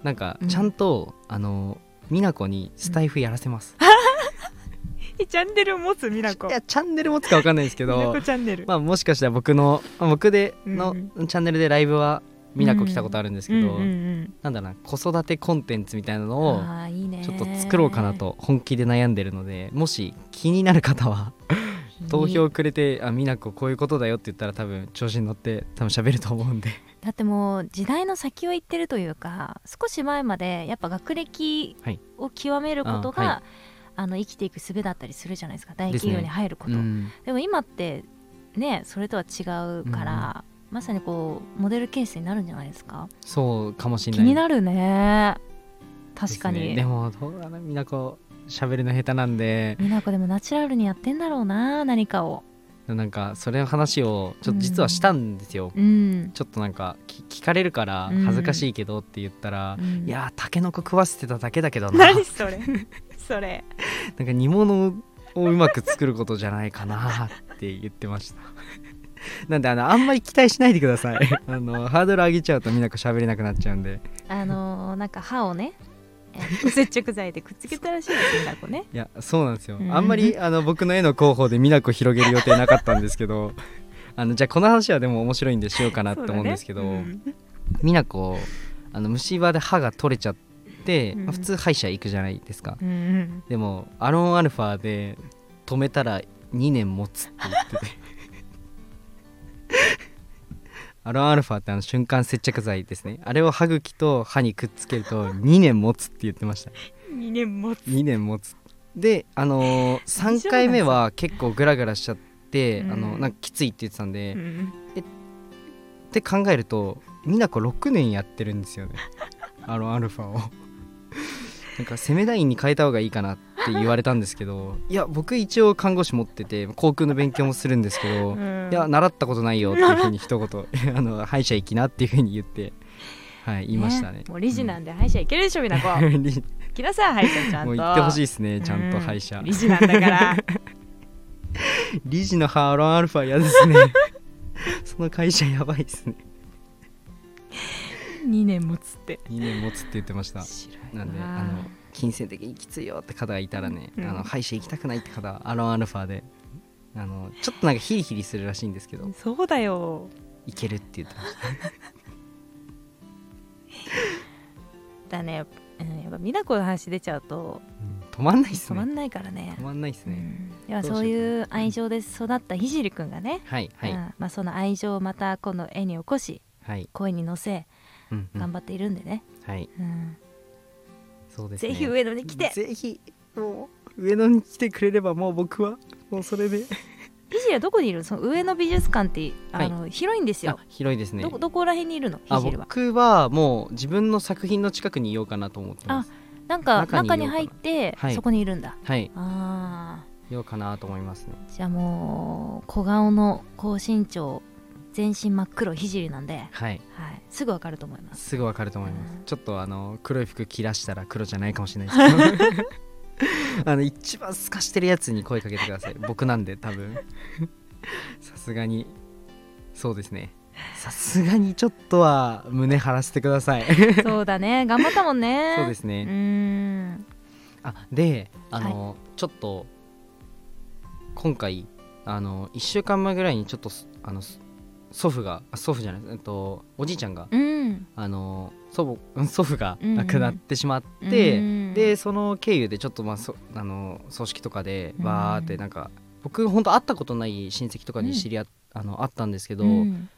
なんかうん。ちゃんと、あの美奈子にスタイフやらせます、<laughs> チャンネルを持つみなこいやチャンネル持つか分かんないですけどこチャンネル。まあもしかしたら僕のまあ僕でのうチャンネルでライブは美奈子来たことあるんですけど、うんうんうんなんだろうな子育てコンテンツみたいなのをちょっと作ろうかなと本気で悩んでるのでもし気になる方は <laughs> 投票くれて「あ美奈子こういうことだよ」って言ったら多分調子に乗って多分喋ると思うんでだってもう時代の先を行ってるというか少し前までやっぱ学歴はい。を極めることが、あはあの生きていく術だったりするじゃないですか。大企業に入ること。で,、うん。も今ってねそれとは違うから、まさにこうモデルケースになるんじゃないですか。そうかもしれない。気になるね。確かに。ですね。でもどうだな。美奈子喋るの下手なんで。美奈子でもナチュラルにやってんだろうな何かをなんかそれの話をちょっと実はしたんですよ、うん、ちょっとなんかき聞かれるからうん。恥ずかしいけどって言ったら、うん。いやータケノコ食わせてただけだけどな何それ？<laughs> それ。なんか煮物をうまく作ることじゃないかなって言ってました。<laughs> なんであのあんまり期待しないでください。あのハードル上げちゃうとみなこ喋れなくなっちゃうんで。あのーなんか歯をねえー <laughs> 接着剤でくっつけたらしいですみなこね。いやそうなんですよ、うん。あんまり <laughs> あの僕の絵の候補でみなこ広げる予定なかったんですけど <laughs> あのじゃあこの話はでも面白いんでしようかなって思うんですけど、ね。うん。みなこあの虫歯で歯が取れちゃって、うん。まあ普通歯医者行くじゃないですか、うんうん。でもアロンアルファで止めたら2年持つって言っててアロンアルファってあの瞬間接着剤ですね。あれを歯茎と歯にくっつけると2年持つって言ってました。2年も2年持つ。であのー、3回目は結構グラグラしちゃって、うん。あのなんかきついって言ってたんで、っうん。て考えると美奈子6年やってるんですよね。アロンアルファをなんか攻めラインに変えた方がいいかなって言われたんですけどいや僕一応看護師持ってて航空の勉強もするんですけど、うん。いや習ったことないよっていうふうに一言 <laughs> あの歯医者行きなっていうふうに言ってはい言いましたね。もう理事なんで歯医者行けるでしょみなこう。ん。<laughs> 行きなさい歯医者ちゃんと。もう行ってほしいですねちゃんと歯医者、うん理事なんだから。<laughs> 理事のハロンアルファ嫌ですね。その会社やばいですね2年持つって。2年持つって言ってました。白な。んでわああの金銭的にきついよって方がいたらね、うん。あの歯医者行きたくないって方はアロンアルファであのちょっとなんかヒリヒリするらしいんですけど。そうだよ。いけるって言ってました。だね、うん、やっぱ美奈子の話出ちゃうと止まんないっすね。止まんないからね。止まんないっすね、うん。そういう愛情で育ったひじりくんがね、はいはい、うんまあ、その愛情をまたこの絵に起こしはい、声に乗せうんうん。頑張っているんでね、はい。うん。そうですね。ぜひ上野に来て。ぜひもう上野に来てくれればもう僕はもうそれで。ひじりはどこにいるの？その上野美術館ってあの、広いんですよ。あ広いですね。どこどこら辺にいるの？あひじりは？僕はもう自分の作品の近くにいようかなと思ってます。なんか中に入って、はい。そこにいるんだ。はい。あいようかなと思いますね。ーじゃあもう小顔の高身長全身真っ黒聖なんで、はい、はい。すぐわかると思います。すぐわかると思います、うん。ちょっとあの黒い服着らしたら黒じゃないかもしれないですけど。<laughs> あの一番透かしてるやつに声かけてください。僕なんで多分。<laughs> さすがに。そうですね。さすがにちょっとは胸張らせてください。そうだね。頑張ったもんね。うそうですね、ーん。あであの、ちょっと今回あの1週間前ぐらいにちょっとすあのす祖父があ祖父じゃないえっとおじいちゃんがうん。あの祖母うん祖父がうん。うん亡くなってしまって、うん。でその経由でちょっとまあそあの葬式とかでうん。わーってなんか、僕本当会ったことない親戚とかに知り合っ、あの会ったんですけど、うん。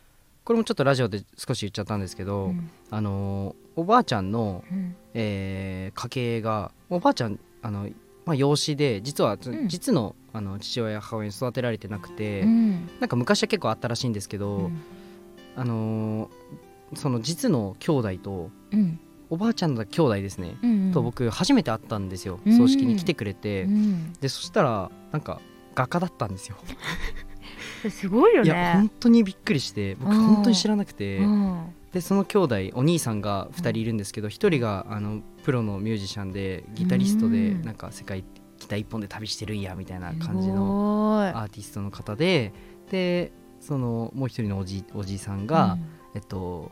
これもちょっとラジオで少し言っちゃったんですけど、うん。あのおばあちゃんの、うん。えー家系がおばあちゃんあの、まあ、養子で実は、ん。実のあの父親や母親に育てられてなくて、うん。なんか昔は結構あったらしいんですけど、うん。あのーその実の兄弟とうん。おばあちゃんの兄弟ですね、うんと僕初めて会ったんですようん。葬式に来てくれて、うん。でそしたらなんか画家だったんですよ。<laughs> すごいよいやね本当にびっくりして僕うん。本当に知らなくて。うんでその兄弟お兄さんが2人いるんですけど、1人があのプロのミュージシャンでギタリストでうん。なんか世界ギター一本で旅してるんやみたいな感じすのアーティストの方ででそのもう一人のおじおじいさんが、えっと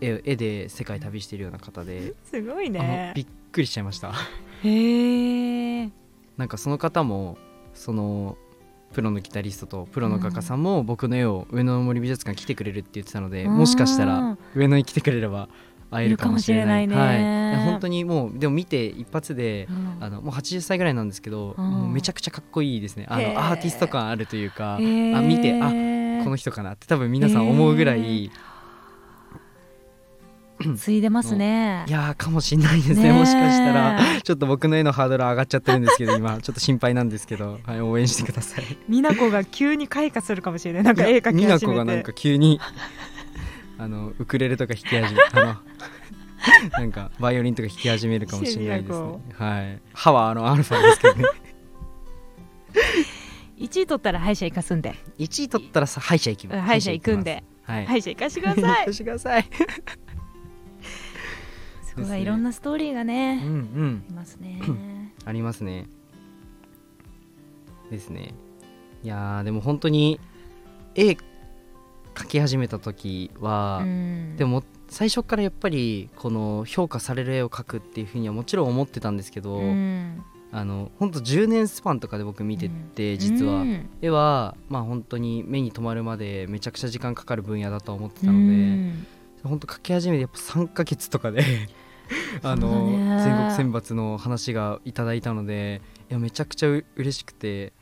絵絵で世界旅してるような方で、すごいね。びっくりしちゃいました。へえなんかその方もそのプロのギタリストとプロの画家さんも僕の絵を上野の森美術館来てくれるって言ってたので、うんもしかしたら上野に来来てくれれば会えるかもしれないね。はい、本当にもうでも見て一発で、うん。あのもう80歳ぐらいなんですけど、うん。もうめちゃくちゃかっこいいですね。あのアーティスト感あるというか、あ見てあこの人かなって多分皆さん思うぐらい、へ <clears throat> ついでますね。いやーかもしれないですね。ねえ。もしかしたら。<laughs> ちょっと僕の絵のハードル上がっちゃってるんですけど今。ちょっと心配なんですけど、<laughs> はい、応援してください。美奈子が急に開花するかもしれない。なんか絵描き始めて。美奈子がなんか急に <laughs> あのウクレレとか弾き始めあのなんかバイオリンとか弾き始めるかもしれないですね。美はい。歯はあのアルファですけどね。1位取ったら歯医者行かすんで。1位取ったらさ歯医者行きます。歯医者行くんで。はい歯医者行かしてください。行かしてくださいそこがいろんなストーリーがうんねうん。ありますね。<clears throat> ありますね。ですね。いやーでも本当に絵描き始めた時は、うん。でも最初からやっぱりこの評価される絵を描くっていうふうにはもちろん思ってたんですけど、うん。あの本当10年スパンとかで僕見てて、実は、うん。絵はまあ本当に目に留まるまでめちゃくちゃ時間かかる分野だとは思ってたうので、ん。本当描き始めてやっぱ3ヶ月とかで <laughs> あの、全国選抜の話がいただいたのでいやめちゃくちゃう嬉しくて。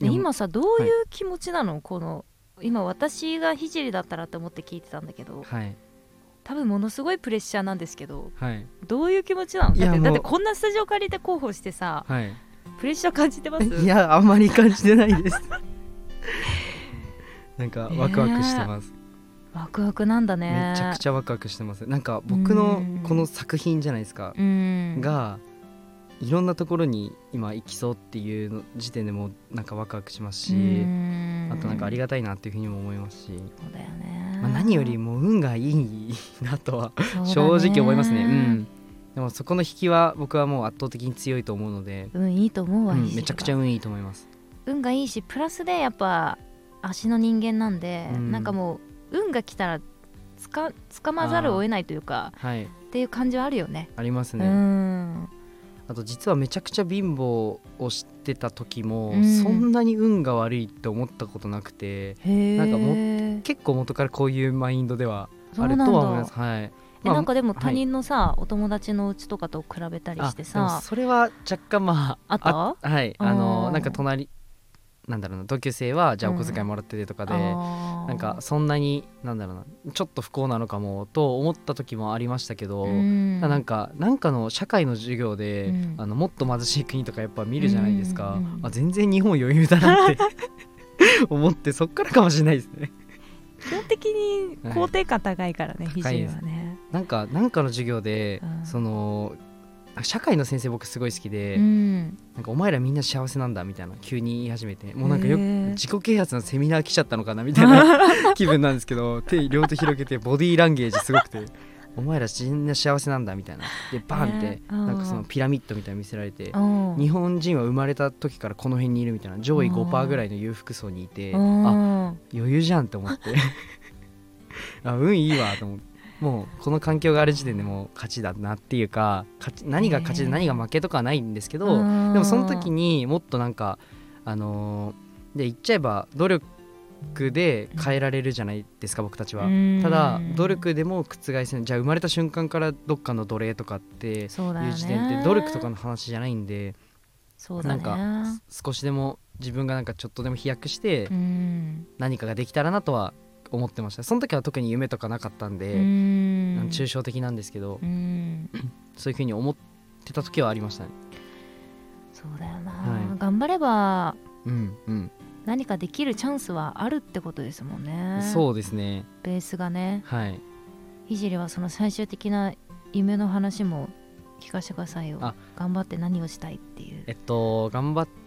今さどういう気持ちなの、この今私が聖だったらって思って聞いてたんだけど。はい。多分ものすごいプレッシャーなんですけど。はい。どういう気持ちなの？だってだってこんなスタジオ借りて広報してさはい。プレッシャー感じてます？いやあんまり感じてないです。<laughs> なんかワクワクしてます、ワクワクなんだね。めちゃくちゃワクワクしてます。なんか僕のうん。この作品じゃないですか、うん。がいろんなところに今行きそうっていうの時点でもうなんかワクワクしますし、うん。あとなんかありがたいなっていうふうにも思いますし、そうだよね、まあ、何よりも運がいいなとは正直思いますね。うん。でもそこの引きは僕はもう圧倒的に強いと思うので、運いいと思うわ、うんめちゃくちゃ運いいと思います。運がいいしプラスでやっぱ足の人間なんで、うん。なんかもう運が来たらつかつかまざるを得ないというかはい。っていう感じはあるよね。うありますね、ん。あと実はめちゃくちゃ貧乏をしてた時も、うん。そんなに運が悪いって思ったことなくてなんかも結構元からこういうマインドではあるとは思います。はい。えまあなんかでもはい他人のさ、お友達のうちとかと比べたりしてさそれは若干まああった？はい。あうのんなんか隣なんだろうな同級生はじゃあお小遣いもらっててとかで、ななんかそんなになんだろうなちょっと不幸なのかもと思った時もありましたけど、うん。なんかなんかの社会の授業で、うん。あのもっと貧しい国とかやっぱ見るじゃないですか、うんうんうんあ全然日本余裕だなって <laughs> 思ってそっからかもしれないですね。基本的に肯定感高いからね、はいはね。なんかなんかの授業で、うん。その社会の先生僕すごい好きで、うん。なんかお前らみんな幸せなんだみたいな急に言い始めてもうなんかよく自己啓発のセミナー来ちゃったのかなみたいな <laughs> 気分なんですけど手両手広げてボディーランゲージすごくてお前らみんな幸せなんだみたいな。でバーンってなんかそのピラミッドみたいなの見せられてうん。日本人は生まれた時からこの辺にいるみたいな。上位5%ぐらいの裕福層にいてあうん。余裕じゃんって思って。<laughs> あ運いいわと思ってもうこの環境がある時点でもう勝ちだなっていうか勝ち何が勝ちで何が負けとかはないんですけど、うん。でもその時にもっとなんかあのーで言っちゃえば努力で変えられるじゃないですか僕たちは。うんただ努力でも覆せない。じゃあ生まれた瞬間からどっかの奴隷とかっていう時点って努力とかの話じゃないんでそうなん少しでも自分がなんかちょっとでも飛躍してうん。何かができたらなとは思ってました。その時は特に夢とかなかったんで、うん。抽象的なんですけど、うん。<clears throat> そういうふうに思ってた時はありましたね。そうだよな、はい。頑張ればうんうん、何かできるチャンスはあるってことですもんね。そうですね。ベースがね。はい。ひじりはその最終的な夢の話も聞かせてくださいよ。あ。頑張って何をしたいっていう。えっと頑張って、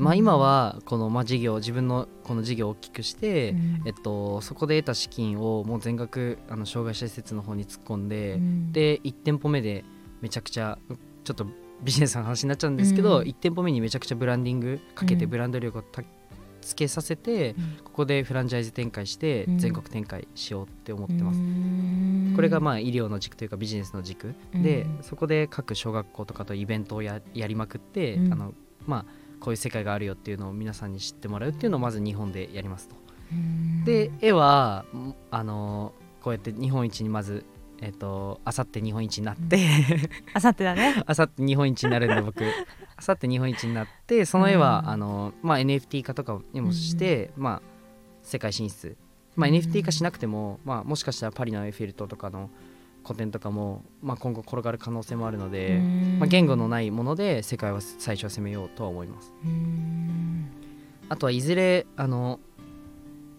まあ、うん。今はこの、まあ、事業自分のこの事業を大きくして、うん。えっと、そこで得た資金をもう全額あの障害者施設の方に突っ込んで、うん。で1店舗目でめちゃくちゃちょっとビジネスの話になっちゃうんですけど、うん。1店舗目にめちゃくちゃブランディングかけてうん。ブランド力をたつけさせて、うん。ここでフランチャイズ展開してうん。全国展開しようって思ってます。うん。これがまあ医療の軸というかビジネスの軸で、うん。そこで各小学校とかとイベントをややりまくって、うん。あのまあ、こういう世界があるよっていうのを皆さんに知ってもらうっていうのをまず日本でやりますと。うん。で絵はんあのこうやって日本一にまずえっ、とあさって日本一になって。あさってだね。<laughs> あさって日本一になるんで僕。あさって日本一になってその絵は、うん。あのまあ、NFT 化とかにもして、まあ、世界進出、まあ、うん NFT 化しなくても、まあ、もしかしたらパリのエッフェル塔とかの古典とかも、まあ、今後転がる可能性もあるので、うん。まあ、言語のないもので世界は最初は攻めようとは思います。うん。あとはいずれあの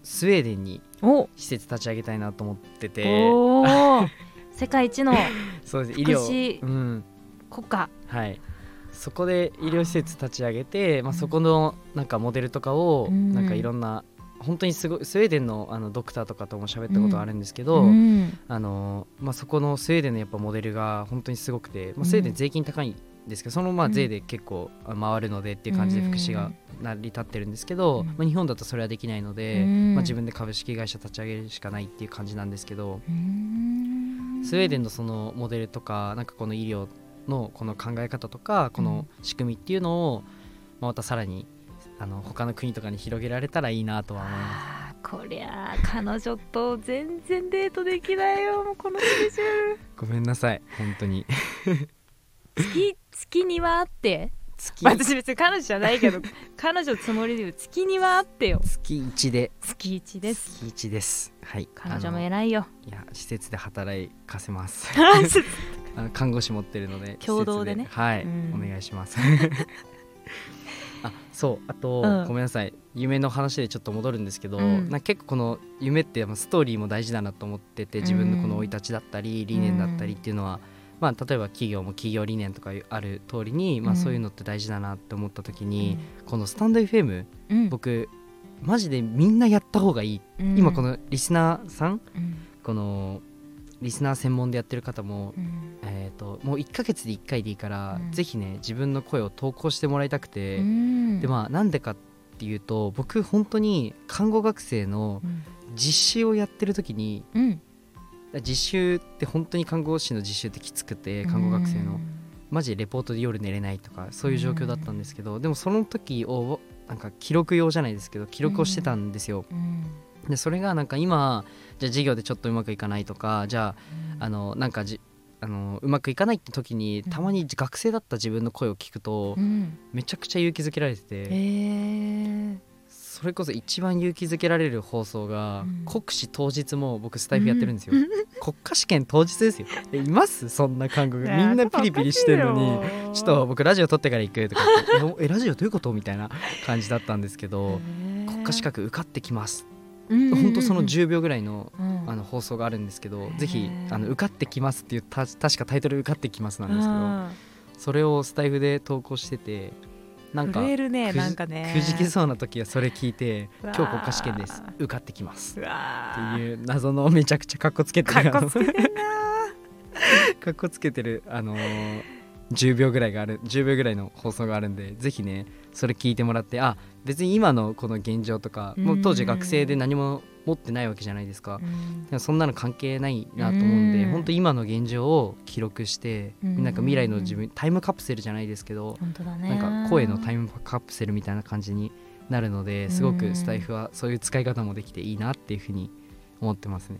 スウェーデンにお。施設立ち上げたいなと思ってて。<laughs> 世界一のそうです。医療。うん。国家。はい。そこで医療施設立ち上げて、まあ、うん。そこのなんかモデルとかをうん。なんかいろんな本当にすごいスウェーデンのあのドクターとかとも喋ったことあるんですけど、うん。あのまあ、そこのスウェーデンのやっぱモデルが本当にすごくて、まあ、うん。スウェーデン税金高いんですけどそのまあ税で結構あ回るのでっていう感じで福祉が成り立ってるんですけど、うん。まあ、日本だとそれはできないので、うん。まあ、自分で株式会社立ち上げるしかないっていう感じなんですけど、うん。スウェーデンのそのモデルとかなんかこの医療のこの考え方とかこの仕組みっていうのを、まあ、またさらにあの他の国とかに広げられたらいいなとは思います。こりゃあ彼女と全然デートできないよもうこのスケジュール。ごめんなさい本当に。月月にはあって？月。私別に彼女じゃないけど <laughs> 彼女つもりで言う。月にはあってよ。月1で。月一です。月1です。はい。彼女も偉いよ。いや施設で働かせます。<laughs> あの看護師持ってるので共同でね。はい、うん。お願いします <laughs> あそうあと、うん。ごめんなさい夢の話でちょっと戻るんですけど、うん。なんか結構この夢ってまあストーリーも大事だなと思ってて自分のこの生い立ちだったり理念だったりっていうのは、まあ、例えば企業も企業理念とかある通りに、まあ、うんそういうのって大事だなって思った時に、このスタンド FM うん。僕マジでみんなやった方がいい、うん。今このリスナーさん。このリスナー専門でやってる方も、うん。えー、ともう1ヶ月で1回でいいから、うん。ぜひね自分の声を投稿してもらいたくて、うん。でまあなんでかっていうと僕本当に看護学生のうん。実習をやってる時にうん。実習って本当に看護師の実習ってきつくて看護学生の、マジでレポートで夜寝れないとかそういう状況だったんですけど、でもその時をなんか記録用じゃないですけど記録をしてたんですよ、うんでそれがなんか今じゃあ授業でちょっとうまくいかないとかじゃああのなんかじあのうまくいかないって時にうん。たまに学生だった自分の声を聞くとうん。めちゃくちゃ勇気づけられてて、へえ。それこそ一番勇気づけられる放送が、うん。国試当日も僕スタイフやってるんですよ、<laughs> 国家試験当日ですよ。えいます？そんな韓国みんなピリピリしてるのにちょっと僕ラジオ撮ってから行くとかええラジオどういうこと？みたいな感じだったんですけど国家資格受かってきます本当その10秒ぐらいのあの放送があるんですけどぜひあの受かってきますっていうた確かタイトル受かってきますなんですけどそれをスタイフで投稿しててなんか震えるねなんかね。くじけそうな時はそれ聞いて「うわー。今日国家試験です。受かってきます」ってーいう謎のめちゃくちゃかっこつけてかるあのっこつけてんな <laughs> かっこつけてるあのー10秒ぐらいがある10秒ぐらいの放送があるんでぜひねそれ聞いてもらってあ別に今のこの現状とかもう当時学生で何も持ってないわけじゃないですか。うん。でもそんなの関係ないなと思うんでうん。本当今の現状を記録してうん。なんか未来の自分タイムカプセルじゃないですけど本当だね。なんか声のタイムカプセルみたいな感じになるのですごうんくスタイフはそういう使い方もできていいなっていうふうに思ってますね。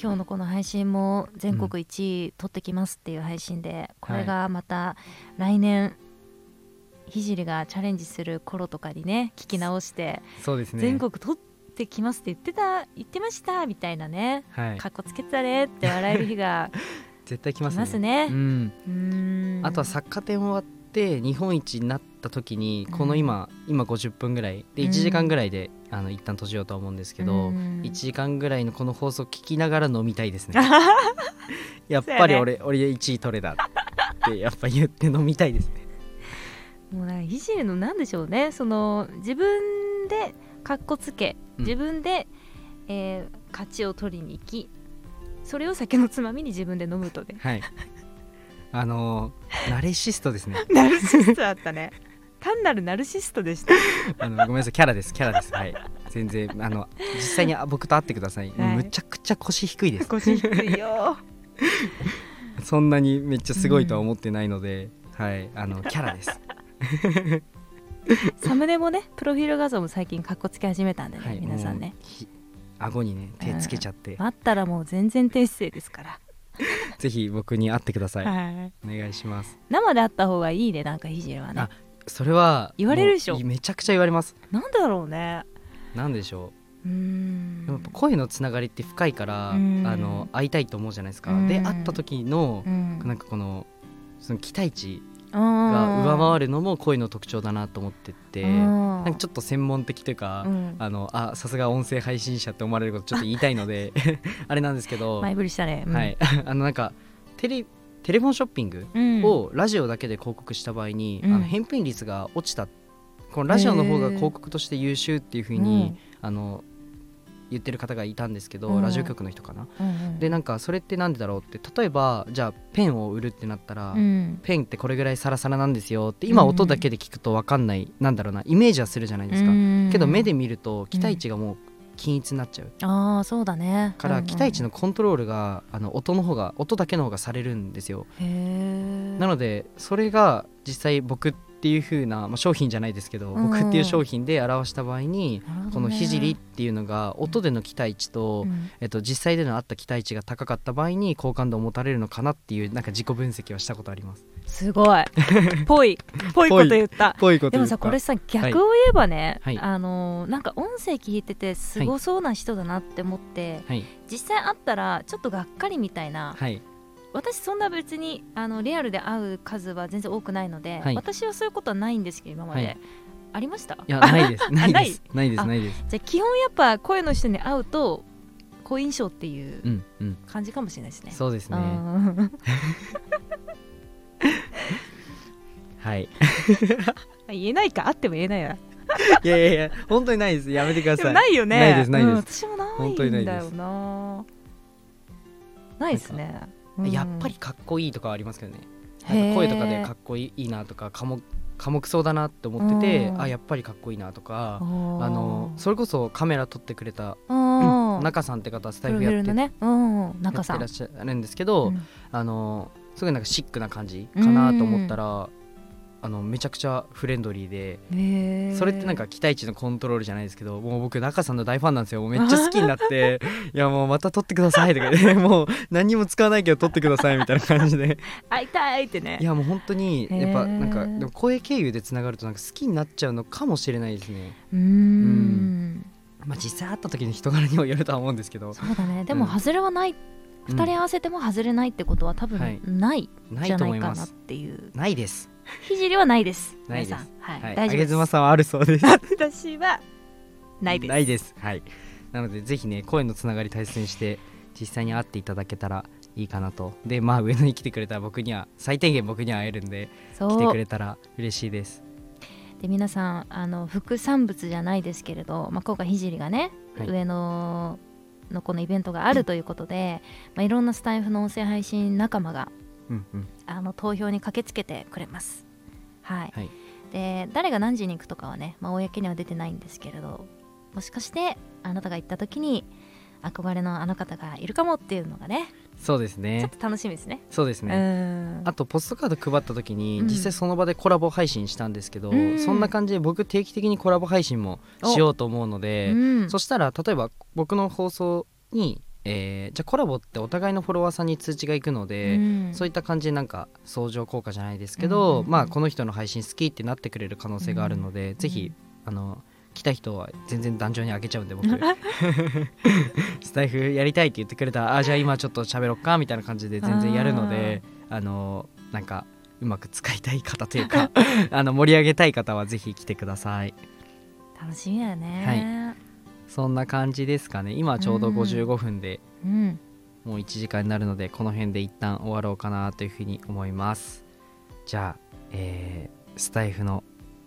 今日のこの配信も全国1位取ってきますっていう配信で、これがまた来年聖がチャレンジする頃とかにね聞き直して、そうですね。全国取ってきますって言ってた言ってましたみたいなね。はい。かっこつけてたねって笑える日が絶対来来ますね。ますねうん。あとは作家展終わって日本一になった時にこの今、今50分ぐらいでうん。1時間ぐらいで、あの一旦閉じようとは思うんですけど、うん。1時間ぐらいのこの放送聞きながら飲みたいですね。<laughs> やっぱり俺、俺1位取れだってやっぱ言って飲みたいですね。もうなんか聖のなんでしょうね。その自分でかっこつけうん。自分で、えー勝ちを取りに行きそれを酒のつまみに自分で飲むとね。はい。あのーナルシストですね。<laughs> ナルシストだったね単なるナルシストでした。あのごめんなさいキャラですキャラです。はい。全然あの実際にあ僕と会ってください、はい。むちゃくちゃ腰低いです。腰低いよ。<laughs> そんなにめっちゃすごいとは思ってないので、はい。あのキャラです。<laughs> サムネもねプロフィール画像も最近かっこつけ始めたんでね、はい皆さんね。顎にね手つけちゃって、あったらもう全然低姿勢ですから。<laughs> ぜひ僕に会ってください、はい。お願いします。生で会った方がいいねなんか聖はね。あそれは言われるでしょ。めちゃくちゃ言われます。なんだろうね。なんでしょう。うでもやっぱ声のつながりって深いから、うん。あの会いたいと思うじゃないですか、うん。で会った時のう、ん。なんかこのその期待値がが上回るのも声の特徴だなと思ってて、なんかちょっと専門的というか、うん。あのあさすが音声配信者って思われることちょっと言いたいので <laughs> あれなんですけど、前振りしたね、うん。はい、あのなんかテレテレフォンショッピングうん。をラジオだけで広告した場合に、うん。あの返品率が落ちた。このラジオの方が広告として優秀っていうふうに、あの言ってる方がいたんですけど、うん。ラジオ局の人かな。うんうん。でなんかそれってなんでだろうって例えばじゃあペンを売るってなったら、うん。ペンってこれぐらいサラサラなんですよって今音だけで聞くと分かんない、なんだろうなイメージはするじゃないですか、うん。けど目で見ると期待値がもう均一になっちゃう、ああそうだね。から期待値ののコントロールがあの音の方が音だけの方がされるんですよ。へえなのでそれが実際僕っていう風な、まあ、商品じゃないですけど、うん。僕っていう商品で表した場合に、このひじりっていうのが音での期待値と、えっと、実際でのあった期待値が高かった場合に好感度を持たれるのかなっていうなんか自己分析はしたことあります。すごい。<laughs> ぽい。ぽいこと言った。ぽいことでもさこれさ逆を言えばね、はい。あのーなんか音声聞いててすごそうな人だなって思って、はい。実際会ったらちょっとがっかりみたいな、はい私そんな別にあのリアルで会う数は全然多くないので、はい。私はそういうことはないんですけど今まで、はい。ありました？いやないです。ないです。<laughs> ない？ですあないです。じゃあ基本やっぱ声の人に会うと好印象っていううんうん。感じかもしれないですね。そうですね。うん。<laughs> はい。言えないか？あっても言えないわいやいやいや本当にないです。やめてくだでさい。もないよね。ないですないです。うん私もないんだよな。ないです。ねうんやっぱりかっこいいとかはありますけどね。声とかでかっこいいなとか寡黙寡黙そうだなって思っててうんあやっぱりかっこいいなとか。あのそれこそカメラ撮ってくれたうん。中さんって方スタイフやってね、うん、や中さん。ってらっしゃるんですけど、うん。あのすごいなんかシックな感じかなと思ったら、あのめちゃくちゃフレンドリーでへー。それってなんか期待値のコントロールじゃないですけどもう僕中さんの大ファンなんですよ。もうめっちゃ好きになって <laughs> いやもうまた撮ってくださいとか言って <laughs> もう何にも使わないけど撮ってくださいみたいな感じで。会いたいってね。いやもう本当にやっぱなんかでも声経由でつながるとなんか好きになっちゃうのかもしれないですね。うーん。まあ実際会った時の人柄にもよるとは思うんですけど。そうだね。でもうん。外れはない、うん二人合わせても外れないってことは多分はい。ないなじゃいと思いまないかなっすていう。ないですひじりはないです。ないです。はい、はい。大丈夫です。さんはあるそうです。<laughs> 私はないです。ないです。はい。なのでぜひね声のつながり大切にして実際に会っていただけたらいいかなと。でまあ上野に来てくれたら僕には最低限僕には会えるんで来てくれたら嬉しいです。で皆さんあの副産物じゃないですけれど、まあ、今回聖がね、はい。上野のこのイベントがあるということで、まあ、いろんなスタイフの音声配信仲間がうんうん。あの投票に駆けつけてくれます。はい、はい。で誰が何時に行くとかはね、まあ、公には出てないんですけれどもしかしてあなたが行った時に憧れのあの方がいるかもっていうのがねそうですちょっねと楽しみですね。そうですうねん。あとポストカード配った時にうん。実際その場でコラボ配信したんですけど、うん。そんな感じで僕定期的にコラボ配信もしようと思うので、うん。そしたら例えば僕の放送に、えーじゃあコラボってお互いのフォロワーさんに通知がいくので、うん。そういった感じでなんか相乗効果じゃないですけど、うんまあこの人の配信好きってなってくれる可能性があるので、うんぜひあの来た人は全然壇上にあげちゃうんで僕。<laughs> スタイフやりたいって言ってくれたらあじゃあ今ちょっと喋ろっかみたいな感じで全然やるのであのなんかうまく使いたい方というか <laughs> あの盛り上げたい方はぜひ来てください。楽しみだよね。そんな感じですかね。今ちょうどうん。55分でうん。もう1時間になるのでこの辺で一旦終わろうかなというふうに思います。じゃあ、えースタイフの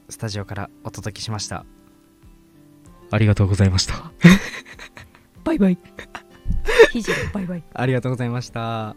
スタジオからお届けしました。ありがとうございました。<laughs> バイバイ。<laughs> バイバイ。ありがとうございました